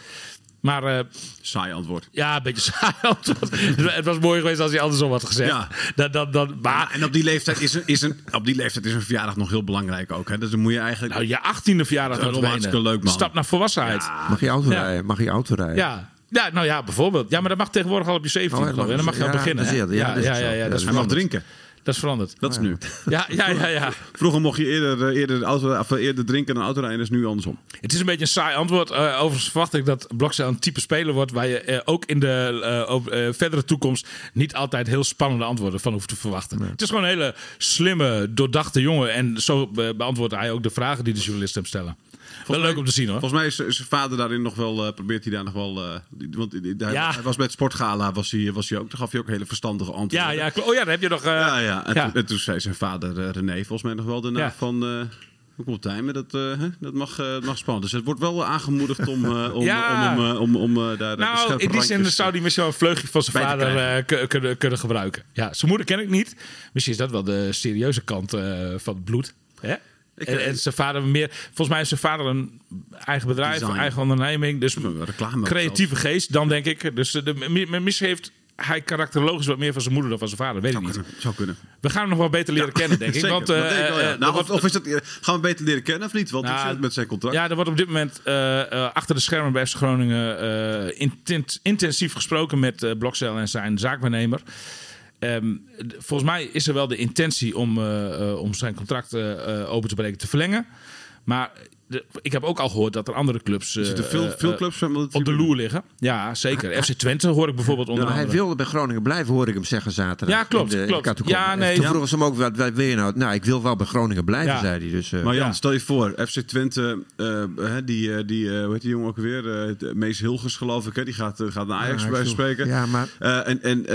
Maar eh, Saai antwoord. ja, een beetje <laughs> saai antwoord. Het was mooi geweest als hij andersom had gezegd. Ja. Dat, dat, dat, maar En op die leeftijd is een, is een, op die leeftijd is een verjaardag nog heel belangrijk ook. Hè? Dus dan moet je eigenlijk... nou, je achttiende verjaardag Dat is hartstikke leuk, man. Stap naar volwassenheid. Mag je auto Ja. rijden? Mag je auto rijden? Ja. Ja, nou ja, bijvoorbeeld. Ja, maar dat mag tegenwoordig al op je 17. Oh, dat geloof ik. mag dan mag je al ja, beginnen. hè? Ja, Ja, ja, ja, ja, Ja, dat is hij mag drinken. Dat is veranderd. Dat is nu. Ja, ja, ja, ja. Vroeger mocht je eerder, eh, eerder, auto, of eerder drinken dan autorijden. Is nu andersom. Het is een beetje een saai antwoord. Eh, overigens verwacht ik dat Blokcel een type speler wordt... waar je eh, ook in de eh, eh, verdere toekomst... niet altijd heel spannende antwoorden van hoeft te verwachten. Het is gewoon een hele slimme, doordachte jongen. En zo eh, beantwoordt hij ook de vragen die de journalisten hem stellen. Wel leuk om te zien hoor. Volgens mij is zijn vader daarin nog wel, eh, probeert hij daar nog wel... die- want hij, hij- Ja. hij was bij het sportgala, was hij, was hij ook, toen gaf hij ook hele verstandige antwoorden. Ja, ja, oh ja, daar heb je nog... eh, Ja, ja. En, ja. Toen, en toen zei zijn vader René volgens mij nog wel daarna Ja. van... hoe komt hij met dat? dat, mag, mag spannend. Dus het wordt wel aangemoedigd om, eh, om, <laughs> Ja. om, om, om, om daar Nou, in die zin zou hij misschien wel een vleugje van zijn vader kunnen, kunnen gebruiken. Ja, zijn moeder ken ik niet. Misschien is dat wel de serieuze kant van het bloed. Hè? En, eh, en zijn vader meer. Volgens mij is zijn vader een eigen bedrijf, Design. een eigen onderneming. Dus reclame creatieve geest, dan denk ik. Dus de, de, mi- misschien heeft hij karakterologisch wat meer van zijn moeder dan van zijn vader. Weet ik niet. kunnen, zou kunnen. We gaan hem nog wel beter leren kennen, denk ik. <laughs> Want, eh, denk ik wel, ja. eh, Nou, of, is dat, eh, gaan we beter leren kennen of niet? Want Nou, het met zijn contract? Ja, er wordt op dit moment eh, eh, achter de schermen bij FC Groningen eh, inten- intensief gesproken met eh Blokcel en zijn zaakwaarnemer. Ehm, volgens mij is er wel de intentie om, eh, eh, om zijn contract eh, open te breken te verlengen. Maar de- ik heb ook al gehoord dat er andere clubs Er zitten veel, eh, veel eh, clubs van op de loer liggen. Ja, zeker. FC Twente hoor ik bijvoorbeeld onder maar hij andere. wilde bij Groningen blijven, hoorde ik hem zeggen zaterdag. Ja, klopt, in de-. Ja, nee. Toen Ja. vroegen ze hem ook, wat, wat wil je nou? Nou, ik wil wel bij Groningen blijven, Ja. zei hij. Dus, eh, Maar Jan, Ja. stel je voor, FC Twente, eh, hè, die, eh, die, eh, hoe heet die jongen ook weer? Eh, Mees Hilgers, geloof ik, hè? die gaat, gaat naar Ajax Ja, bij spreken. ja, maar- Eh, en en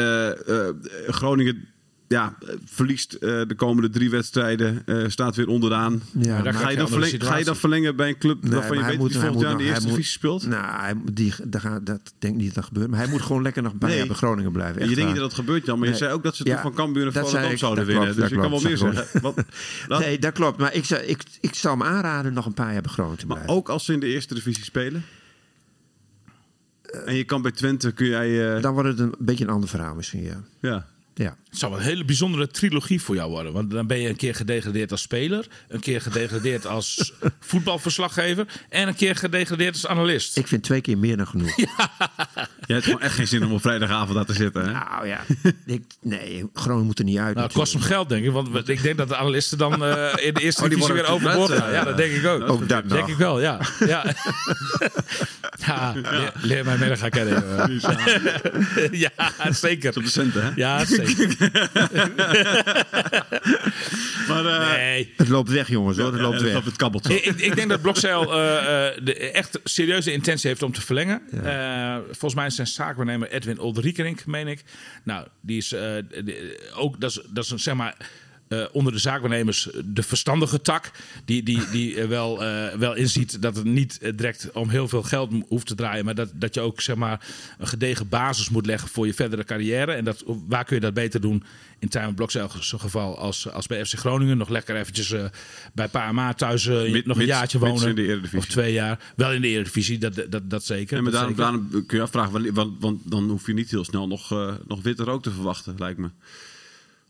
Groningen ja, verliest eh, de komende drie wedstrijden, eh, staat weer onderaan. Ja, maar- Ga je, je dan verlengen, ga je dan verlengen bij een club Nee, waarvan maar je weet moet- dat hij volgend jaar in de eerste divisie speelt? Nou, hij, moet- die, daar gaat, dat denk ik niet dat dat gebeurt. Maar hij moet gewoon lekker nog bij, Nee. bij Groningen blijven. je echt denkt niet dat dat gebeurt, Jan, maar je zei ook dat ze Ja, toen van Cambuur en dat Volendam zouden Dat winnen. dus je dat kan wel meer zeggen. Wat, Nee, dat klopt. Maar ik, zou, ik, ik zou hem aanraden nog een paar jaar bij Groningen te maar blijven. ook als ze in de eerste divisie spelen? En je kan bij Twente, kun jij... eh, Dan wordt het een beetje een ander verhaal misschien, ja. ja. Ja. Het zou wel een hele bijzondere trilogie voor jou worden. Want dan ben je een keer gedegradeerd als speler, een keer gedegradeerd als <laughs> voetbalverslaggever en een keer gedegradeerd als analist. Ik vind twee keer meer dan genoeg. <laughs> Je hebt gewoon echt geen zin om op vrijdagavond daar te zitten, hè? Nou ja, ik, nee, Groningen moet er niet uit. Nou, het kost hem geld, denk ik. Want ik denk dat de analisten dan eh, <laughs> in de eerste Oh, divisie weer overboord gaan. eh, Ja, dat denk ik ook. Ook dat denk nog. ik wel, ja. Ja, ja, Leer, leer mij middag gaan kennen. ja, zeker. Op de centen, hè? Ja, zeker. <laughs> Maar, eh, Nee. Het loopt weg, jongens, hoor. Het loopt ja, weg. Het kabbeltje. Ik, ik- ik denk dat Blokzeil eh, eh, de echt serieuze intentie heeft om te verlengen. Eh, volgens mij is zijn zaakwaarnemer Edwin Olderiekerink, meen ik. Nou, die is eh, de- ook, dat is, dat is een, zeg maar. Eh, onder de zaakwaarnemers de verstandige tak. Die, die, die eh, wel, eh, wel inziet dat het niet direct om heel veel geld hoeft te draaien. Maar dat, dat je ook zeg maar, een gedegen basis moet leggen voor je verdere carrière. En dat, waar kun je dat beter doen in Tijmen Blokzeil geval als, als bij FC Groningen. Nog lekker eventjes bij PAMA thuis Mid- nog een jaartje wonen. Of twee jaar. Wel in de Eredivisie, dat, dat, dat zeker. En maar daarom, daarom kun je afvragen, want, want dan hoef je niet heel snel nog, nog witte rook te verwachten, lijkt me.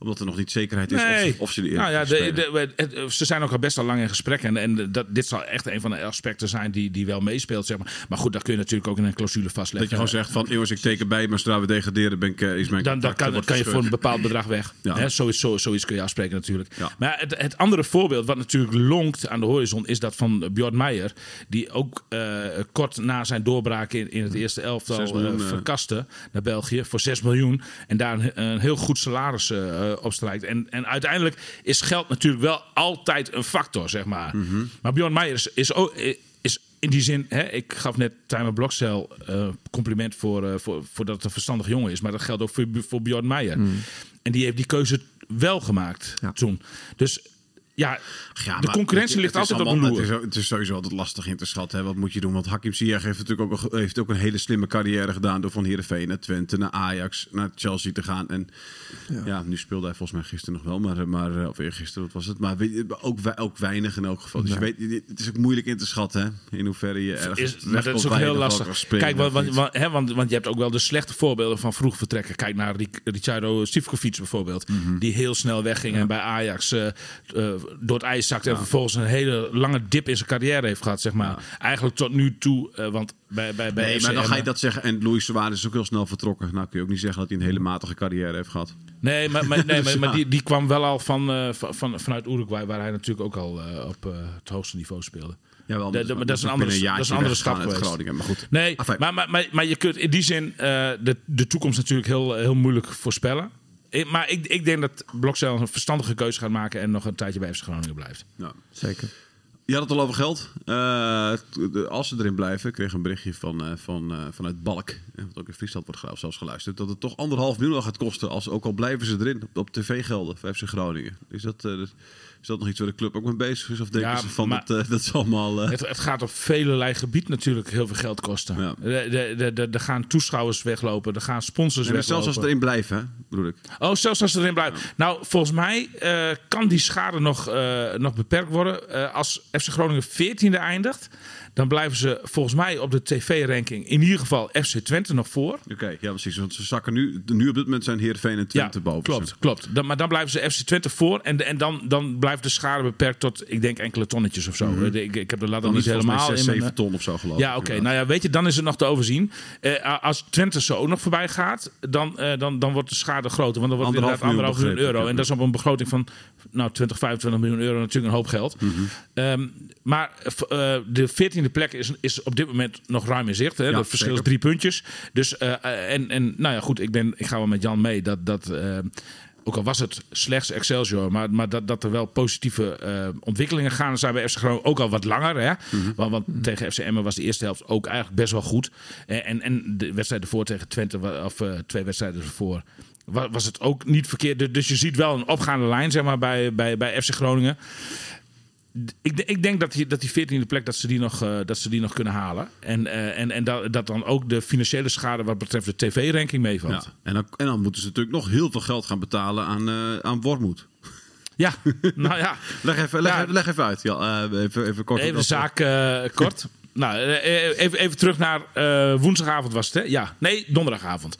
Omdat er nog niet zekerheid is of, Nee. ze- of ze de nou ja, de, de, het- ze zijn ook al best al lang in gesprek. En, en dat, dit zal echt een van de aspecten zijn die, die wel meespeelt. Zeg maar. maar goed, dat kun je natuurlijk ook in een clausule Dat vastleggen. je gewoon zegt van, jongens, ik teken bij, maar zodra we degraderen, ben ik, eh, is mijn dan, dan kan, je voor een bepaald bedrag weg. Ja. Hè, zoiets, zo, zoiets kun je afspreken natuurlijk. Ja. Maar het, het andere voorbeeld wat natuurlijk lonkt aan de horizon... is dat van Björn Meijer. Die ook eh, kort na zijn doorbraak in, in het eerste elftal miljoen, eh. verkaste naar België voor 6 miljoen. En daar een, een heel goed salaris eh op strijkt. En, en uiteindelijk is geld natuurlijk wel altijd een factor, zeg maar. Mhm. Maar Björn Meijer is, is, ook, is in die zin... Hè, ik gaf net Timer Blokcel eh compliment voor, eh, voor, voor dat het een verstandig jongen is. Maar dat geldt ook voor, voor Björn Meijer. En die heeft die keuze wel gemaakt Ja. toen. Dus ja, Ja, de concurrentie het- ligt altijd op de loer. Het is, het is sowieso altijd lastig in te schatten. Hè. Wat moet je doen? Want Hakim Ziyech heeft natuurlijk ook, een- heeft ook een hele slimme carrière gedaan... door van Heerenveen naar Twente, naar Ajax, naar Chelsea te gaan. En ja, nu speelde hij volgens mij gisteren nog wel. Maar, maar, eh, of eergisteren, wat was het? Maar weet je, ook, ook weinig in elk geval. Dus je weet, het is ook moeilijk in te schatten hè, in hoeverre je ergens Is, maar dat is ook heel lastig. Kijk, want, want, want, hè, want, want je hebt ook wel de slechte voorbeelden van vroeg vertrekken. Kijk naar Ricciardo Sivkovic bijvoorbeeld. Mhm. Die heel snel wegging en bij Ajax eh, eh, door het ijs zakte. En vervolgens een hele lange dip in zijn carrière heeft gehad, zeg maar. Eigenlijk tot nu toe. eh, want bij, bij, bij Nee, maar dan ga je dat zeggen. En Luis Suarez is ook heel snel vertrokken. Nou kun je ook niet zeggen dat hij een hele matige carrière heeft gehad. Nee, maar, maar, nee, maar, Dus maar ja. die, die kwam wel al van, eh, van, van, vanuit Uruguay, waar hij natuurlijk ook al eh, op eh, het hoogste niveau speelde. Jawel, Dat- dat- dat is een andere- dat is een andere stap geweest. Groningen, maar goed. Nee, maar, maar, maar, maar je kunt in die zin eh, de, de toekomst natuurlijk heel, heel moeilijk voorspellen. Ik- maar ik, ik denk dat Blokcel een verstandige keuze gaat maken en nog een tijdje bij FC Groningen blijft. Ja. Zeker. Je had het al over geld. Eh, als ze erin blijven, ik kreeg een berichtje van, eh, van, eh, vanuit Balk, wat ook in Friesland wordt zelfs geluisterd, dat het toch anderhalf miljoen gaat kosten, als, ook al blijven ze erin op, op tv-gelden voor FC Groningen. Is dat, eh, is dat nog iets waar de club ook mee bezig is? Of denken Ja, ze van, maar- dat, eh, dat is allemaal... eh, Het, het gaat op velelei gebied natuurlijk heel veel geld kosten. Ja. De- de- de- de- Er gaan toeschouwers weglopen, er gaan sponsors nee, weglopen. zelfs als ze erin blijven, hè, bedoel ik. Oh, zelfs als ze erin blijven. Nou, volgens mij eh, kan die schade nog, nog beperkt worden. Als FC Groningen 14e eindigt, dan blijven ze volgens mij op de tv-ranking in ieder geval FC Twente nog voor. Oké, ja precies. Want ze zakken nu, nu op dit moment zijn Heerenveen en Twente boven. Klopt, klopt. Dan, maar dan blijven ze FC Twente voor. En, en dan, dan blijft de schade beperkt tot, ik denk, enkele tonnetjes of zo. Ik, ik heb de ladder Dan niet helemaal 6, in mijn, 7 ton of zo geloof Ja, ik, oké. inderdaad. Nou ja, weet je, dan is het nog te overzien. Eh, als Twente zo ook nog voorbij gaat, dan, eh, dan, dan wordt de schade groter. Want dan wordt het inderdaad anderhalf miljoen euro. En dat is op een begroting van nou, 20, 25 miljoen euro natuurlijk een hoop geld. Mhm. Ehm, maar eh, de 14e plek is, is op dit moment nog ruim in zicht. Hè? Ja, dat verschil is drie puntjes. Dus, eh, eh, en, en nou ja, goed, ik, ben, ik ga wel met Jan mee dat... dat eh, ook al was het slechts Excelsior, maar, maar dat, dat er wel positieve eh, ontwikkelingen gaan zijn bij FC Groningen. Ook al wat langer. Hè? Mhm. want, want tegen FC Emmen was de eerste helft ook eigenlijk best wel goed. En, en, en de wedstrijd ervoor tegen Twente, of eh, twee wedstrijden ervoor, was het ook niet verkeerd. Dus- Dus je ziet wel een opgaande lijn zeg maar, bij, bij, bij FC Groningen. Ik, ik denk dat die, dat die 14e plek dat ze die nog, eh, dat ze die nog kunnen halen. En, eh, en, en dat, dat dan ook de financiële schade wat betreft de tv-ranking meevalt. Ja. En, dan, en dan moeten ze natuurlijk nog heel veel geld gaan betalen aan, eh aan Wormoed. Ja, nou ja. <laughs> Leg even, leg, Ja. even- leg even uit. Ja, even, even kort. Even de zaak kort. Nou, even, even terug naar woensdagavond was het, hè? Ja, nee, donderdagavond.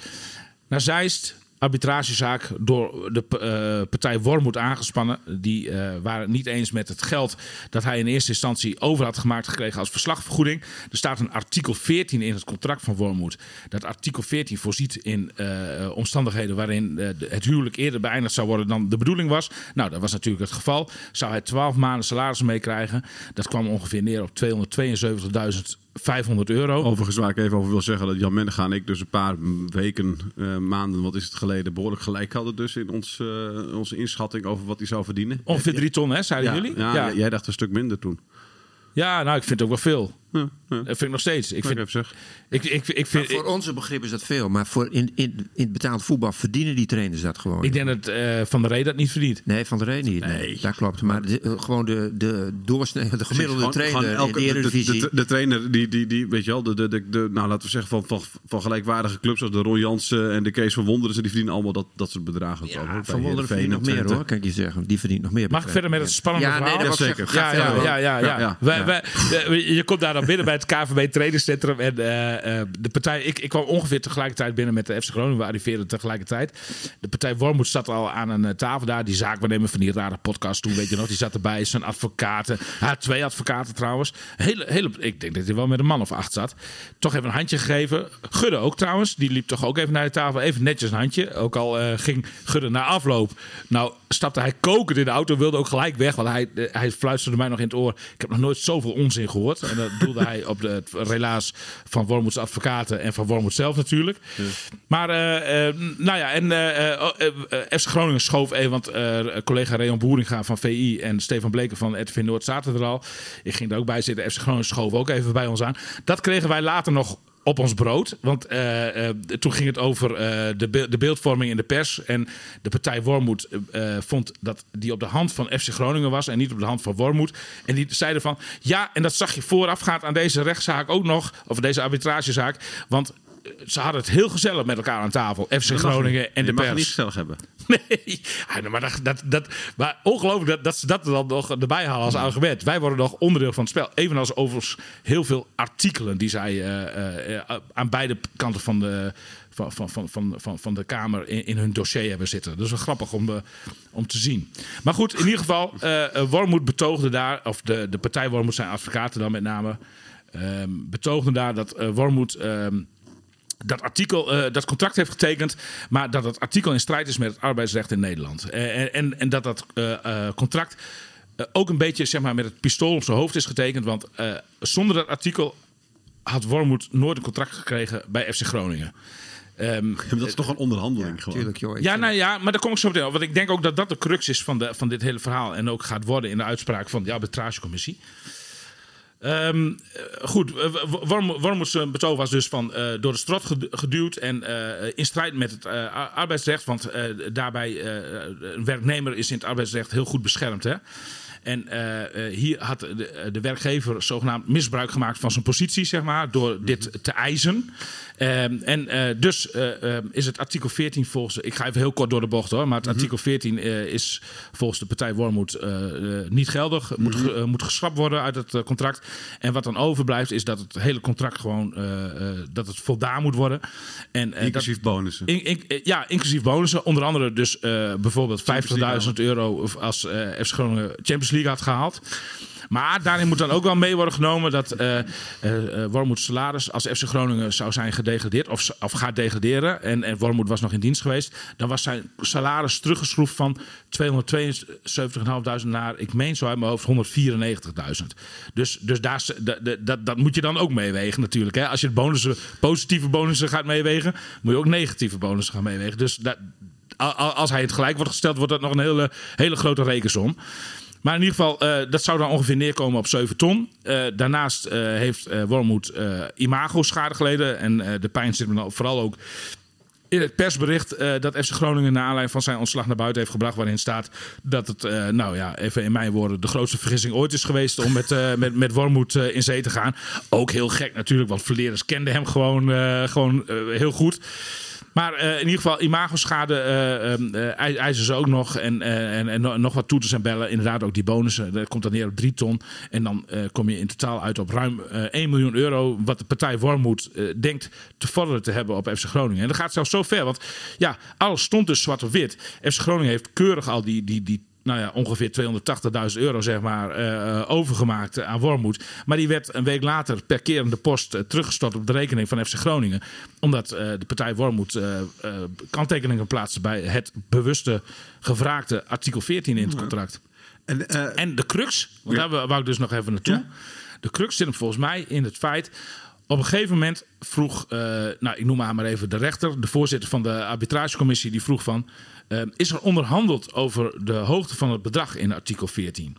Naar Zeist, arbitragezaak door de eh, partij Wormoed aangespannen. Die eh, waren niet eens met het geld dat hij in eerste instantie over had gemaakt gekregen als verslagvergoeding. Er staat een artikel 14 in het contract van Wormoed. Dat artikel 14 voorziet in eh, omstandigheden waarin het huwelijk eerder beëindigd zou worden dan de bedoeling was. Nou, dat was natuurlijk het geval. Zou hij 12 maanden salaris meekrijgen? Dat kwam ongeveer neer op 272.500 euro. Overigens, waar ik even over wil zeggen, dat Jan Menega en ik dus een paar weken, eh, maanden, wat is het geleden, behoorlijk gelijk hadden dus in ons, eh, onze inschatting over wat hij zou verdienen. Ongeveer 3 ton, hè, zeiden Ja, jullie? ja, ja. jij dacht een stuk minder toen. Ja, nou, ik vind het ook wel veel. Ja, ja. Dat vind ik nog steeds. Ik vind, ik, ik, ik, vind, voor onze begrip is dat veel. Maar voor in, in, in het betaald voetbal verdienen die trainers dat gewoon. ik denk dat eh, Van der Rey dat niet verdient. Nee, van de reden niet. Nee. Dat klopt. Maar de- eh, gewoon de, de, doorsnee, de gemiddelde Gewoon- trainer gewoon elke- in de Eredivisie. De, de, de trainer, die, die, die, weet je wel, de, de, de, de- nou laten we zeggen van, van, van gelijkwaardige clubs als de Ron Jansen en de Kees van Wonderen, die verdienen allemaal dat, dat soort bedragen. ja, Van Wonderen verdient nog meer hoor, kan ik je zeggen. Die verdient nog meer. Mag ik verder met het spannende ja, verhaal? Nee, dat zeker. Ja, ja, ja, ja, je komt daar binnen bij het KVB trainingscentrum. En eh, eh, de partij, ik, ik kwam ongeveer tegelijkertijd binnen met de FC Groningen. We arriveerden tegelijkertijd. De partij Wormoed zat al aan een eh, tafel daar. Die zaakwaarnemer van die rare podcast toen, weet je nog. Die zat erbij. Zijn advocaten. Had twee advocaten trouwens. Hele, hele, ik denk dat hij wel met een man of acht zat. Toch even een handje gegeven. Gudde ook trouwens. Die liep toch ook even naar de tafel. Even netjes een handje. Ook al ging Gudde na afloop. Nou, stapte hij kokend in de auto. Wilde ook gelijk weg. Want hij, hij fluisterde mij nog in het oor. Ik heb nog nooit zoveel onzin gehoord. En dat doelde hij op de, het relaas van Wormoeds advocaten. En van Wormoed zelf natuurlijk. Maar, eh, eh, nou ja. En eh, oh, FC Groningen schoof even. Want collega Reon Boeringa van VI en Stefan Bleken van RTV Noord zaten er al. Ik ging er ook bij zitten. FC Groningen schoof ook even bij ons aan. Dat kregen wij later nog op ons brood. Want eh, eh, toen ging het over eh, de, be- de beeldvorming in de pers. En de partij Wormoed vond dat die op de hand van FC Groningen was en niet op de hand van Wormoed. En die zeiden van ja, en dat zag je voorafgaand aan deze rechtszaak ook nog, of deze arbitragezaak. Want ze hadden het heel gezellig met elkaar aan tafel. FC Groningen en de je mag het niet pers. gezellig hebben. <laughs> Nee, Ja, maar, dat, dat, dat, maar ongelooflijk dat, dat ze dat er dan nog erbij halen als argument. Wij worden nog onderdeel van het spel. Evenals overigens heel veel artikelen die zij eh, eh, aan beide kanten van de, van, van, van, van, van, van de Kamer in, in hun dossier hebben zitten. Dat is wel grappig om, eh, om te zien. Maar goed, in ieder geval, eh eh, Wormoed betoogde daar, of de, de partij Wormoed zijn advocaten dan met name, ehm betoogden daar dat eh Wormoed... dat artikel, eh, dat contract heeft getekend, maar dat het artikel in strijd is met het arbeidsrecht in Nederland. Eh, en, en, en dat dat eh, eh, contract ook een beetje zeg maar, met het pistool op zijn hoofd is getekend. Want eh, zonder dat artikel had Wormoed nooit een contract gekregen bij FC Groningen. Ehm, Dat is toch een onderhandeling gewoon. Tuurlijk, joh. Ja, nou ja, maar daar kom ik zo meteen op. Want ik denk ook dat dat de crux is van, de, van dit hele verhaal. En ook gaat worden in de uitspraak van de arbitragecommissie. Eh, goed, eh, Worm- Wormoeds eh, betoog was dus van door de strot gedu- geduwd en in strijd met het ar- arbeidsrecht. Want daarbij, een werknemer is in het arbeidsrecht heel goed beschermd. Hè? En eh, eh, hier had de, de werkgever zogenaamd misbruik gemaakt van zijn positie, zeg maar, door dit te eisen. Ehm, en eh, dus eh, eh, is het artikel 14 volgens. Ik ga even heel kort door de bocht hoor. Maar het artikel 14 eh, is volgens de partij Wormoed eh, eh, niet geldig. Moet, eh, moet geschrapt worden uit het eh, contract. En wat dan overblijft is dat het hele contract gewoon. eh, eh, dat het voldaan moet worden. En, eh, Inclusief dat, bonussen. in, in- eh, ja, inclusief bonussen. Onder andere dus eh, bijvoorbeeld 50.000 euro als eh FC Groningen Champions League had gehaald. Maar daarin moet dan ook wel mee worden genomen dat eh eh, eh, Wormoeds salaris als FC Groningen zou zijn gedegradeerd of, of gaat degraderen en, en Wormoed was nog in dienst geweest, dan was zijn salaris teruggeschroefd van 272.500 naar, ik meen zo uit mijn hoofd, 194.000. Dus, dus daar, dat, dat- moet je dan ook meewegen natuurlijk. Hè? Als je bonussen, positieve bonussen gaat meewegen, moet je ook negatieve bonussen gaan meewegen. Dus als hij het gelijk wordt gesteld, wordt dat nog een hele, hele grote rekensom. Maar in ieder geval, eh, dat zou dan ongeveer neerkomen op 7 ton. Eh, daarnaast eh, heeft Wormoed eh, imago-schade geleden. En de pijn zit me vooral ook in het persbericht dat FC Groningen naar aanleiding van zijn ontslag naar buiten heeft gebracht. Waarin staat dat het, nou ja, even in mijn woorden, de grootste vergissing ooit is geweest om met, eh met, met Wormoed in zee te gaan. Ook heel gek natuurlijk, want Verleerders kenden hem gewoon, gewoon heel goed. Maar eh, in ieder geval, imagoschade ei- eisen ze ook nog. En, en, en no- nog wat toeters en bellen. Inderdaad ook die bonussen. Dat komt dan neer op drie ton. En dan kom je in totaal uit op ruim eh 1 miljoen euro. Wat de partij Wormoed denkt te vorderen te hebben op FC Groningen. En dat gaat zelfs zo ver. Want ja, alles stond dus zwart op wit. FC Groningen heeft keurig al die, die, die nou ja, ongeveer 280.000 euro zeg maar, eh, overgemaakt aan Wormoed. Maar die werd een week later per kerende post eh, teruggestort op de rekening van FC Groningen. Omdat eh, de partij Wormoed eh, eh, kanttekeningen plaatste bij het bewuste gevraagde artikel 14 in het contract. En, eh, En de crux, want Ja. daar wou ik dus nog even naartoe. Ja. De crux zit hem volgens mij in het feit. Op een gegeven moment vroeg, eh, nou ik noem haar maar even de rechter, de voorzitter van de arbitragecommissie, die vroeg van, eh, is er onderhandeld over de hoogte van het bedrag in artikel 14?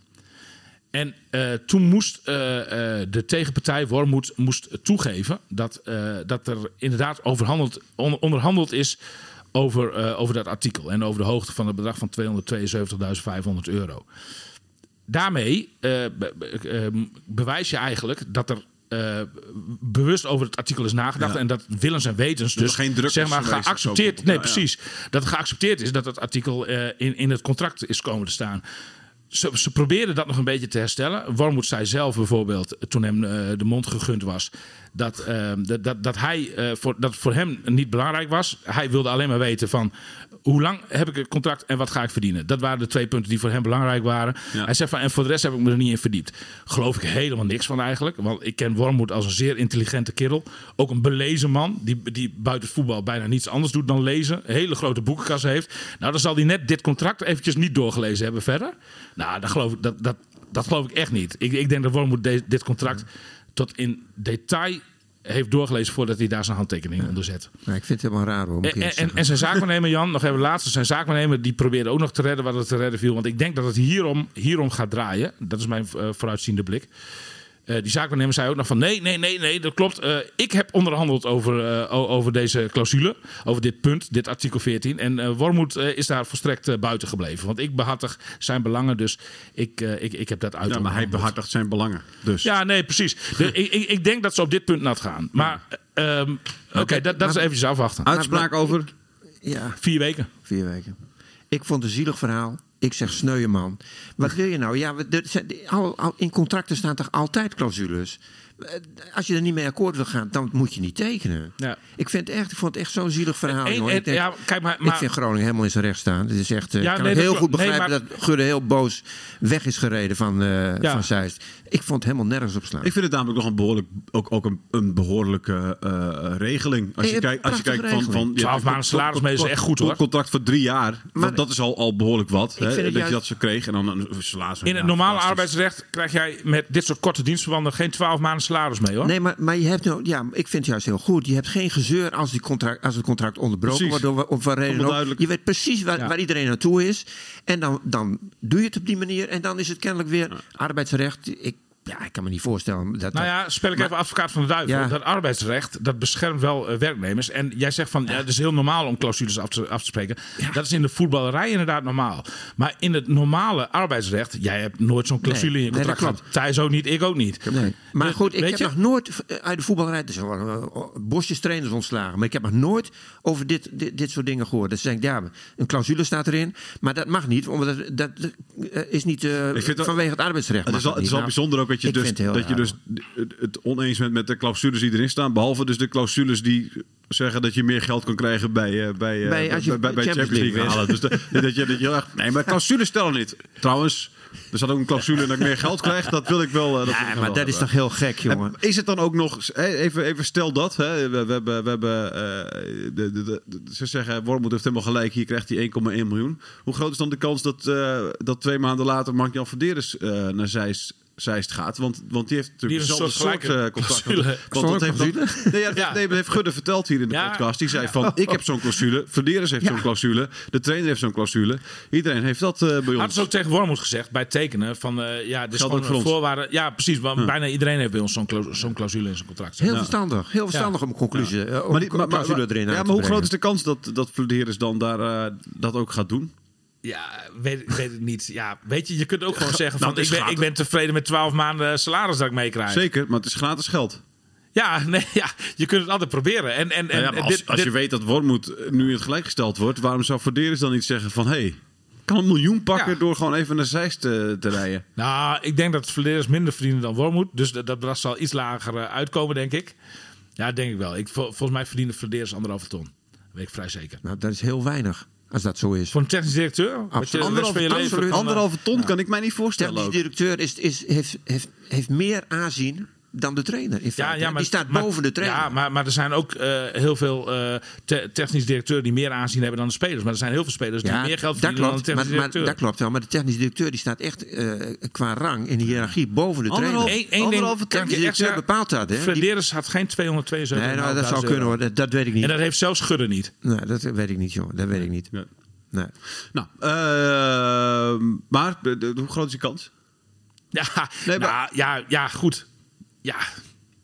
En eh, toen moest eh, eh, de tegenpartij, Wormoed, moest toegeven dat, dat er inderdaad overhandeld, on- onderhandeld is over, over dat artikel. En over de hoogte van het bedrag van 272.500 euro. Daarmee be- be- eh, bewijs je eigenlijk dat er eh, bewust over het artikel is nagedacht. Ja. En dat willens en wetens dus geen druk zeg maar, geaccepteerd. Nee, precies. Dat het geaccepteerd is dat het artikel eh, in, in het contract is komen te staan. Ze, ze probeerden dat nog een beetje te herstellen. Wormoed zei zelf bijvoorbeeld, toen hem eh, de mond gegund was, dat, eh, dat, dat, dat, hij, eh, voor, dat voor hem niet belangrijk was. Hij wilde alleen maar weten van hoe lang heb ik het contract en wat ga ik verdienen. Dat waren de twee punten die voor hem belangrijk waren. Ja. Hij zegt van en voor de rest heb ik me er niet in verdiept. Geloof ik helemaal niks van eigenlijk. Want ik ken Wormoed als een zeer intelligente kerel. Ook een belezen man die, die buiten voetbal bijna niets anders doet dan lezen. Een hele grote boekenkast heeft. Nou, dan zal hij net dit contract eventjes niet doorgelezen hebben verder. Nou, dat geloof ik, dat, dat, dat geloof ik echt niet. Ik, ik denk dat Wormoed dit contract tot in detail heeft doorgelezen voordat hij daar zijn handtekening onder zet. Nou, ik vind het helemaal raar hoor. En, en, en zijn zaakwaarnemer, Jan, nog even laatst. Zijn zaakwaarnemer die probeerde ook nog te redden wat er te redden viel. Want ik denk dat het hierom, hierom gaat draaien. Dat is mijn eh, vooruitziende blik. Eh, die zaakwaarnemer zei ook nog van nee, nee, nee, nee, dat klopt. Eh, ik heb onderhandeld over, eh, over deze clausule, over dit punt, dit artikel 14. En eh Wormoed is daar volstrekt buiten gebleven. Want ik behartig zijn belangen, dus ik, ik, ik heb dat uit. ja, maar hij behartigt zijn belangen. Dus. Ja, nee, precies. De- <laughs> ik, ik, ik denk dat ze op dit punt nat gaan. Maar ehm, oké, dat, dat is eventjes afwachten. Uitspraak over. Ja, Vier weken. vier weken. Ik vond het een zielig verhaal. Ik zeg sneuwe man. Wat wil je nou? Ja, we- zijn- al, al, in contracten staan toch altijd clausules? Eh, Als je er niet mee akkoord wil gaan, dan moet je niet tekenen. Ja. Ik, vind het echt, ik vond het echt zo'n zielig verhaal. En- ik, denk- ja, kijk maar- ik maar- vind Groningen helemaal in zijn recht staan. Het is echt, eh, Ja, ik kan nee, heel dat goed. Nee, begrijpen maar- dat Gudde heel boos weg is gereden van, eh Ja. van Zeist. Ik vond het helemaal nergens op slaan. Ik vind het namelijk nog een behoorlijk, ook, ook een, een behoorlijke eh, regeling. Als je, kijkt, als je kijkt van, van regeling. 12 maanden salaris mee is echt goed, hoor. Contract voor drie jaar. want dat is al, al behoorlijk wat. Hè, dat je dat zo kreeg. En dan een salaris. In het normale arbeidsrecht krijg jij met dit soort korte dienstverbanden geen 12 maanden salaris mee hoor. Nee, maar, maar je hebt nou, ja, ik vind het juist heel goed. Je hebt geen gezeur als, die contract, als het contract onderbroken wordt. Door, of wat reden ook. Je weet precies waar, Ja. waar iedereen naartoe is. En dan, dan doe je het op die manier. En dan is het kennelijk weer arbeidsrecht. Ik, Ja, ik kan me niet voorstellen. Dat, Nou ja, spel ik even advocaat van de duivel. Ja. Dat arbeidsrecht, dat beschermt wel eh, werknemers. En jij zegt van, ja, het is heel normaal om clausules af te, af te spreken. Dat is in de voetballerij inderdaad normaal. Maar in het normale arbeidsrecht, jij hebt nooit zo'n clausule Nee, in je nee, contract dat gehad. Thijs ook niet, ik ook niet. Nee. Maar Dus, goed, ik heb je? nog nooit eh, uit de voetballerij... Dus eh, bosjes trainers ontslagen. Maar ik heb nog nooit over dit, dit, dit soort dingen gehoord. Dus denk ja, een clausule staat erin. Maar dat mag niet, omdat dat, dat is niet eh, vanwege het arbeidsrecht. Het is wel, dat het is wel niet. bijzonder ook dat je ik dus, dat je dus het, oneens bent met de clausules die erin staan. Behalve dus de clausules die zeggen dat je meer geld kan krijgen bij, eh, bij, eh, Bij- als je bij, bij, Champions League League halen. Dus de- dat, je, dat je. Nee, maar clausules stellen niet. Trouwens, er staat ook een clausule dat ik meer geld krijg. Dat wil ik wel. eh, dat ik Ja, wel maar dat hebben. is toch heel gek, jongen. En Is het dan ook nog, even, even stel dat, hè, we, we hebben, we hebben de, de, de- ze zeggen, Wormoed heeft helemaal gelijk, hier krijgt hij 1,1 miljoen. Hoe groot is dan de kans dat, dat twee maanden later Mark-Jan Verderes naar Zeist, Zeist gaat? Want, want die heeft natuurlijk Die heeft een soort eh, contract. clausule. Want dat heeft, Clausule? dat, nee, ja, Ja. nee, heeft Gudde verteld hier in de Ja. podcast. Die zei van, ik heb zo'n clausule, Verderes heeft zo'n clausule, de trainer heeft zo'n clausule. Iedereen heeft dat eh, bij Had ons. ze ook tegen Wormoed gezegd bij het tekenen van eh, ja, dit is Geldt gewoon voor voorwaarde. Ja, precies. Want bijna iedereen heeft bij ons zo'n claus- zo'n clausule in zijn contract. Heel verstandig. Heel verstandig om een conclusie, om Maar, die- maar, maar, clausule erin ja, maar hoe groot is de kans dat, dat dan daar, eh, dat ook gaat doen? Ja, weet, weet ik niet. Ja, weet je, je kunt ook gewoon zeggen Nou, van ik ben, gratis. ik ben tevreden met 12 maanden salaris dat ik meekrijg. Zeker, maar het is gratis geld. Ja, nee, ja, je kunt het altijd proberen. En, en, en Nou ja, maar als, dit, als dit- je weet dat Wormoed nu in het gelijk gesteld wordt, waarom zou Verderes dan niet zeggen van hé, hey, ik kan een miljoen pakken Ja. door gewoon even naar Zeist te, te rijden? Nou, ik denk dat Verderes minder verdienen dan Wormoed. Dus dat, dat bedrag zal iets lager eh, uitkomen, denk ik. Ja, denk ik wel. Ik, vol- volgens mij verdienen Verderes anderhalve ton. Dat weet ik vrij zeker. Nou, dat is heel weinig, als dat zo is. Voor een technisch directeur? Anderhalve, van absoluut. kan, eh, anderhalve ton kan ik mij niet voorstellen. Technisch directeur is, is, heeft, heeft, heeft meer aanzien dan de trainer. In feite. die staat maar- boven de trainer. Ja, maar, maar er zijn ook eh, heel veel eh, te- technisch directeuren die meer aanzien hebben dan de spelers. Maar er zijn heel veel spelers die meer geld verdienen dan de maar, technisch maar, directeur. dat klopt wel. Maar de technisch directeur die staat echt eh, qua rang in de hiërarchie boven de trainer. Eén- anderhalve ik technisch je directeur bepaalt dat. Hè? Had geen 272 nee, nou, dat zou kunnen hoor. Dat, dat weet ik niet. En dat heeft zelfs Gudde niet. Nee, dat weet ik niet, jongen. Dat weet ik niet. Ja. Nee. Nou, eh, maar hoe groot is die kans? Ja, Nee, maar- nou, ja, ja, goed. Ja,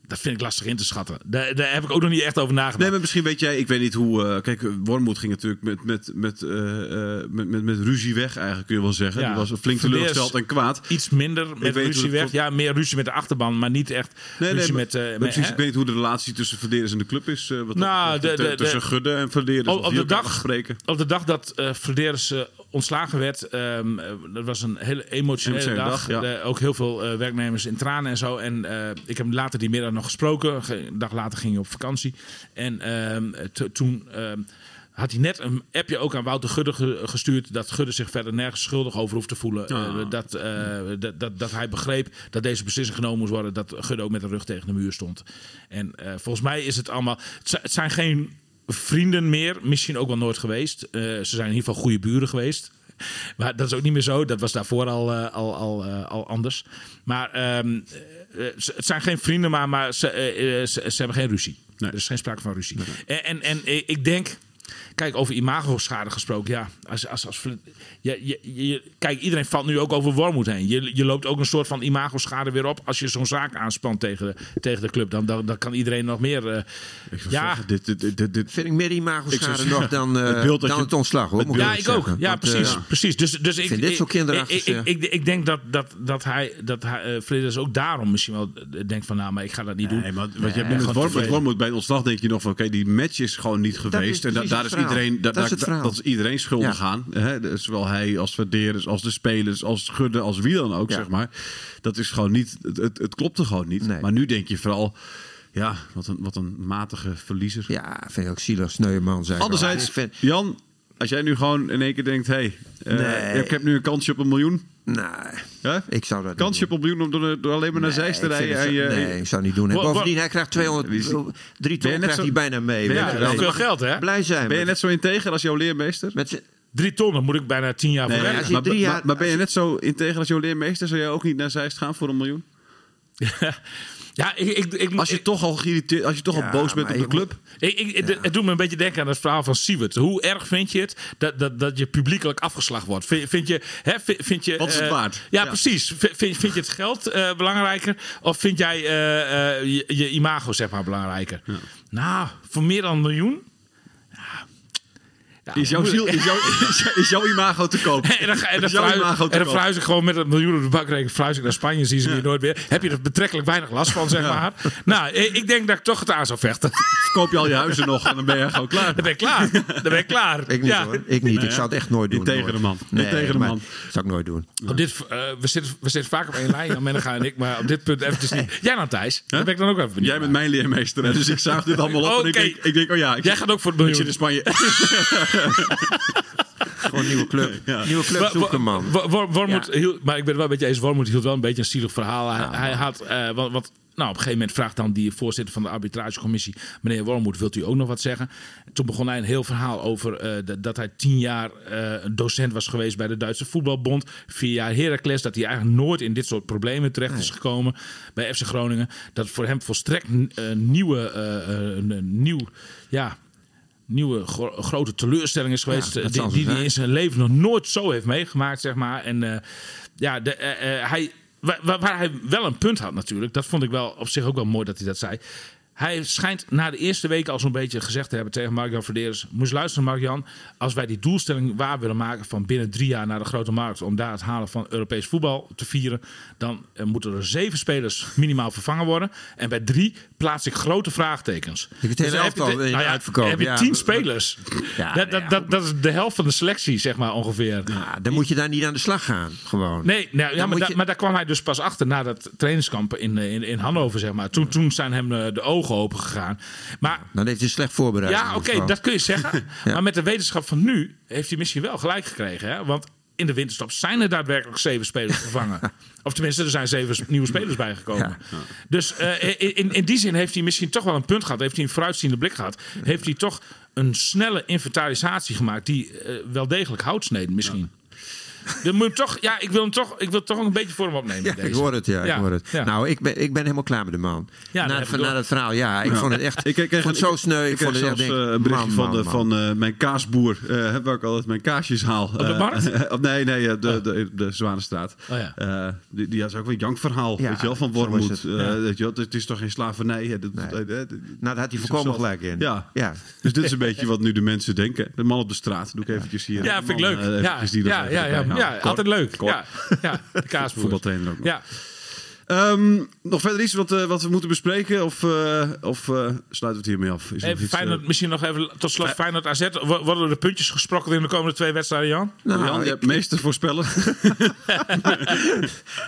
dat vind ik lastig in te schatten. Daar, daar heb ik ook nog niet echt over nagedacht. Nee, maar misschien weet jij, ik weet niet hoe. eh, kijk, Wormoed ging natuurlijk met, met, met, eh, eh, met, met, met ruzie weg, eigenlijk kun je wel zeggen. Ja. Die was flink teleurgesteld en kwaad. Iets minder met ruzie weg. Ja, meer ruzie met de achterban, maar niet echt Nee, nee, ruzie met... precies, hè? ik weet niet hoe de relatie tussen Verderes en de club is. wat Nou, dat, de- de- de- tussen Gudde en Verderes. Op, de dag, spreken. op de dag dat eh Verderes ontslagen werd, ehm, eh, dat was een hele emotionele Emotionele dag. dag, ja. Ook heel veel werknemers in tranen en zo. En ik heb later die middag nog gesproken. Ge- Een dag later ging hij op vakantie. En ehm, to- toen ehm, had hij net een appje ook aan Wouter Gudde ge- gestuurd. Dat Gudde zich verder nergens schuldig over hoeft te voelen. Ah. Eh, dat, eh, dat, dat, dat hij begreep dat deze beslissing genomen moest worden. Dat Gudde ook met de rug tegen de muur stond. En eh, volgens mij is het allemaal. Het zi- het zijn geen vrienden meer. Misschien ook wel nooit geweest. Ze zijn in ieder geval goede buren geweest. Maar dat is ook niet meer zo. Dat was daarvoor al, eh, al, al, eh, al anders. Maar ehm, eh, het zijn geen vrienden, maar, maar ze, ze, ze hebben geen ruzie. Er is geen sprake van ruzie. En, en, en ik denk... Kijk, over imago-schade gesproken. Ja, als, als, als, je, je, je- kijk, iedereen valt nu ook over Wormoed heen. Je, je loopt ook een soort van imago-schade weer op. Als je zo'n zaak aanspant tegen de, tegen de club. Dan, dan, dan kan iedereen nog meer... eh, Ik zou ja, zeggen, dit, dit, dit, Vind ik meer Ik imago-schade nog dan, <laughs> eh, het beeld dat dan je- het ontslag. Hoor, het Ja, ik ook. Ja, Want, precies. eh, precies. Dus, dus ik, vind dit zo kinderachtig, Ik, ik, ik, ik denk dat, dat, dat hij, dat hij uh, ook daarom misschien wel eh, denkt van... nou, maar ik ga dat niet doen. Nee, maar wat je hebt nu met Wormoed, bij het ontslag denk je nog van... oké, die match is gewoon niet geweest. en da- precies daar is iedereen, da- Dat da- dat is iedereen schuldig Ja. aan. Hè? Zowel hij als Verderes, als de spelers, als Gudde, als wie dan ook, Ja. zeg maar. Dat is gewoon niet... Het, het, het klopte gewoon niet. Nee. Maar nu denk je vooral... Ja, wat een, wat een matige verliezer. Ja, vind ik ook zielig. Zijn. Anderzijds, Jan... Als jij nu gewoon in één keer denkt... hé, hey, eh, Nee. ik heb nu een kansje op een miljoen. Nee, Hè? ik zou dat Kansje niet op een miljoen om door, door alleen maar naar. Zeist te Nee, ik rijden. En je, nee, ik zou niet doen. En Wa- wa- bovendien, hij krijgt 200, Wie is- drie Ben ton je net krijgt zo- hij bijna mee. Ja, wel. dat is veel geld, hè? Blij zijn. Ben je net zo integer als jouw leermeester? met Drie ton, dan moet ik bijna tien jaar voor Nee, je maar, ben je net zo integer als jouw leermeester? Zou jij ook niet naar Zeist gaan voor een miljoen? Ja, ik, ik, ik, Als je toch al geïrriteerd, als je toch Ja, al boos bent op de club. Ik, ik, het- doet me een beetje denken aan het verhaal van Siewert. Hoe erg vind je het dat, dat, dat je publiekelijk afgeslacht wordt? Vind, vind je, hè, vind, vind je, Wat is het waard? Ja, precies. Vind, vind je het geld eh, belangrijker? Of vind jij eh, je, je imago zeg maar, belangrijker? Nou, voor meer dan een miljoen? Ja. Ja, Is jouw, ziel, is, jouw, is, is jouw imago te koop? <laughs> En dan, ga- en dan, en dan koop? ik gewoon met een miljoen op de bankrekening. Verhuis ik naar Spanje, zie ze weer nooit meer. Heb je er betrekkelijk weinig last van, zeg maar. Nou, ik ik denk dat ik toch het aan zou vechten. Verkoop je al je huizen nog en dan ben je gewoon klaar. Dan ben ik klaar. Dan ben ik klaar. Ik niet ja. hoor. Ik niet. ik zou het echt nooit doen. Niet tegen de man. Niet Nee, tegen de man. Dat zou ik nooit doen. Op dit, eh, we, zitten, we zitten vaak op één lijn, Jan Menega en ik. Maar op dit punt eventjes niet. Jij dan, Thijs? Daar ben ik dan ook even benieuwd Jij bent mijn leermeester, hè, dus ik zuig dit allemaal op. En ik Oké. denk, ik denk, oh ja, ik, Jij gaat ook voor het ik miljoen. zit in Spanje. <laughs> <laughs> Gewoon een nieuwe club. Nieuwe club Wa- zoeken, man. Wa- Wa- Wormoed Ja. hield- maar ik ben het wel een beetje eens. Wormoed hield wel een beetje een zielig verhaal. Hij, hij had, eh, wat, wat, nou, op een gegeven moment vraagt dan die voorzitter van de arbitragecommissie, meneer Wormoed, wilt u ook nog wat zeggen? Toen begon hij een heel verhaal over eh, dat- dat hij tien jaar eh, een docent was geweest bij de Duitse voetbalbond, vier jaar Heracles, dat hij eigenlijk nooit in dit soort problemen terecht is gekomen bij FC Groningen. Dat voor hem volstrekt eh, nieuwe, een nieuw, ja nieuwe gro- grote teleurstelling is geweest. Ja, eh, die die hij in zijn leven nog nooit zo heeft meegemaakt, zeg maar. En eh, ja, de, eh, hij, waar- waar hij wel een punt had natuurlijk, dat vond ik wel op zich ook wel mooi dat hij dat zei. Hij schijnt na de eerste weken al zo'n beetje gezegd te hebben tegen Mark-Jan Verderes. Moest luisteren, Mark-Jan. Als wij die doelstelling waar willen maken van binnen drie jaar naar de grote markt. om daar het halen van Europees voetbal te vieren. dan eh, moeten er zeven spelers minimaal vervangen worden. En bij drie plaats ik grote vraagtekens. Je kunt het hele dan heb je nou ja, heb je Ja, tien dat- spelers. Ja, dat, dat, ja, dat, dat is de helft van de selectie, zeg maar ongeveer. Ja, dan moet je daar niet aan de slag gaan. Gewoon. Nee, nou, ja, da- maar daar kwam hij dus pas achter na dat trainingskamp in, eh, in, in Hannover, zeg maar. Toen, toen zijn hem eh, de ogen open gegaan. Maar Dan heeft hij slecht voorbereid. ja, oké, dat kun je zeggen. <laughs> Ja. Maar met de wetenschap van nu heeft hij misschien wel gelijk gekregen. Hè? Want in de winterstop zijn er daadwerkelijk zeven spelers vervangen. <laughs> of tenminste, er zijn zeven nieuwe spelers bijgekomen. Ja. Dus eh, in, in, die zin heeft hij misschien toch wel een punt gehad. Heeft hij een vooruitziende blik gehad. Heeft hij toch een snelle inventarisatie gemaakt die eh, wel degelijk hout sneed misschien. Dan moet toch, ja, ik wil hem toch, ik wil toch een beetje voor hem opnemen. Ja, deze. ik hoor het, ja. Ja, Ik hoor het. ja. Nou, ik ben, ik ben helemaal klaar met de man. Ja, dat na, ik van, na dat verhaal, ja. Ik vond het echt Ik kreeg, vond het zo sneu. Ik, Ik vond het echt eh, een berichtje man, van, man, de, man. van eh, mijn kaasboer, eh, waar ik altijd mijn kaasjes haal. Op de markt? <laughs> Nee, nee, eh, de, de, de Zwanenstraat. Oh ja. Eh, die, die had ook weer een jankverhaal, Ja, weet je wel, van Wormoed. het. Eh, Ja. weet je wel, het is toch geen slavernij? hè, dat- Nee. eh, eh, Nou, daar had hij volkomen gelijk in. Ja. ja. Dus dit is een beetje wat nu de mensen denken. De man op de straat, doe ik eventjes hier. Ja, vind ik leuk. eh, ja, ja, ja, ja, altijd leuk. Ja, ja, de kaasboer. <laughs> Voetbaltrainer ook nog. Ja. Ehm, nog verder iets wat, eh, wat we moeten bespreken? Of, eh, of eh, sluiten we het hiermee af? Is Even Feyenoord, misschien nog even tot slot Feyenoord AZ. Wo- Worden er de puntjes gesprokkeld in de komende twee wedstrijden, Jan? Nou, Jan, je ik- hebt meester voorspellen. <laughs>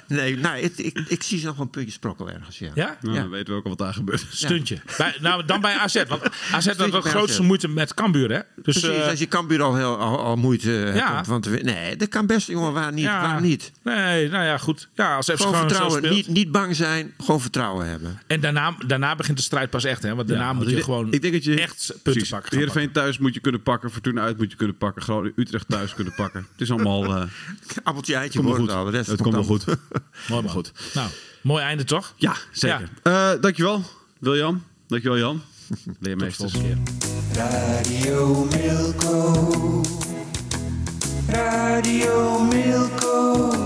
Nee, nou, ik, ik, ik zie nog een puntje sprokkel ergens, ja. Ja? Nou, Ja. Dan weten we ook al wat daar gebeurt. Stuntje. Bij, nou, dan bij AZ. Want AZ had de grootste AZ. moeite met Cambuur, hè? Dus, Precies, als je Cambuur al, heel, al, al moeite hebt winnen. Nee, dat kan best, jongen. Waar niet? ja. Waarom niet? Nee, nou ja, goed. Ja, als FC Gewoon vertrouwen. Niet, niet bang zijn, gewoon vertrouwen hebben. En daarna, daarna begint de strijd pas echt, hè? Want daarna Ja, moet je ik- gewoon ik denk dat je, echt punten precies, pakken. Heerenveen thuis moet je kunnen pakken. Fortuna uit moet je kunnen pakken. Groningen, Utrecht thuis kunnen pakken. Het is allemaal... eh <laughs> Appeltje, eitje, komt wordt goed. al. De rest het komt wel goed. <laughs> Mooi, maar goed. <laughs> Nou, mooi einde toch? Ja, zeker. Eh dankjewel, William. Dankjewel, Jan. Keer. Radio Milko. Radio Milko.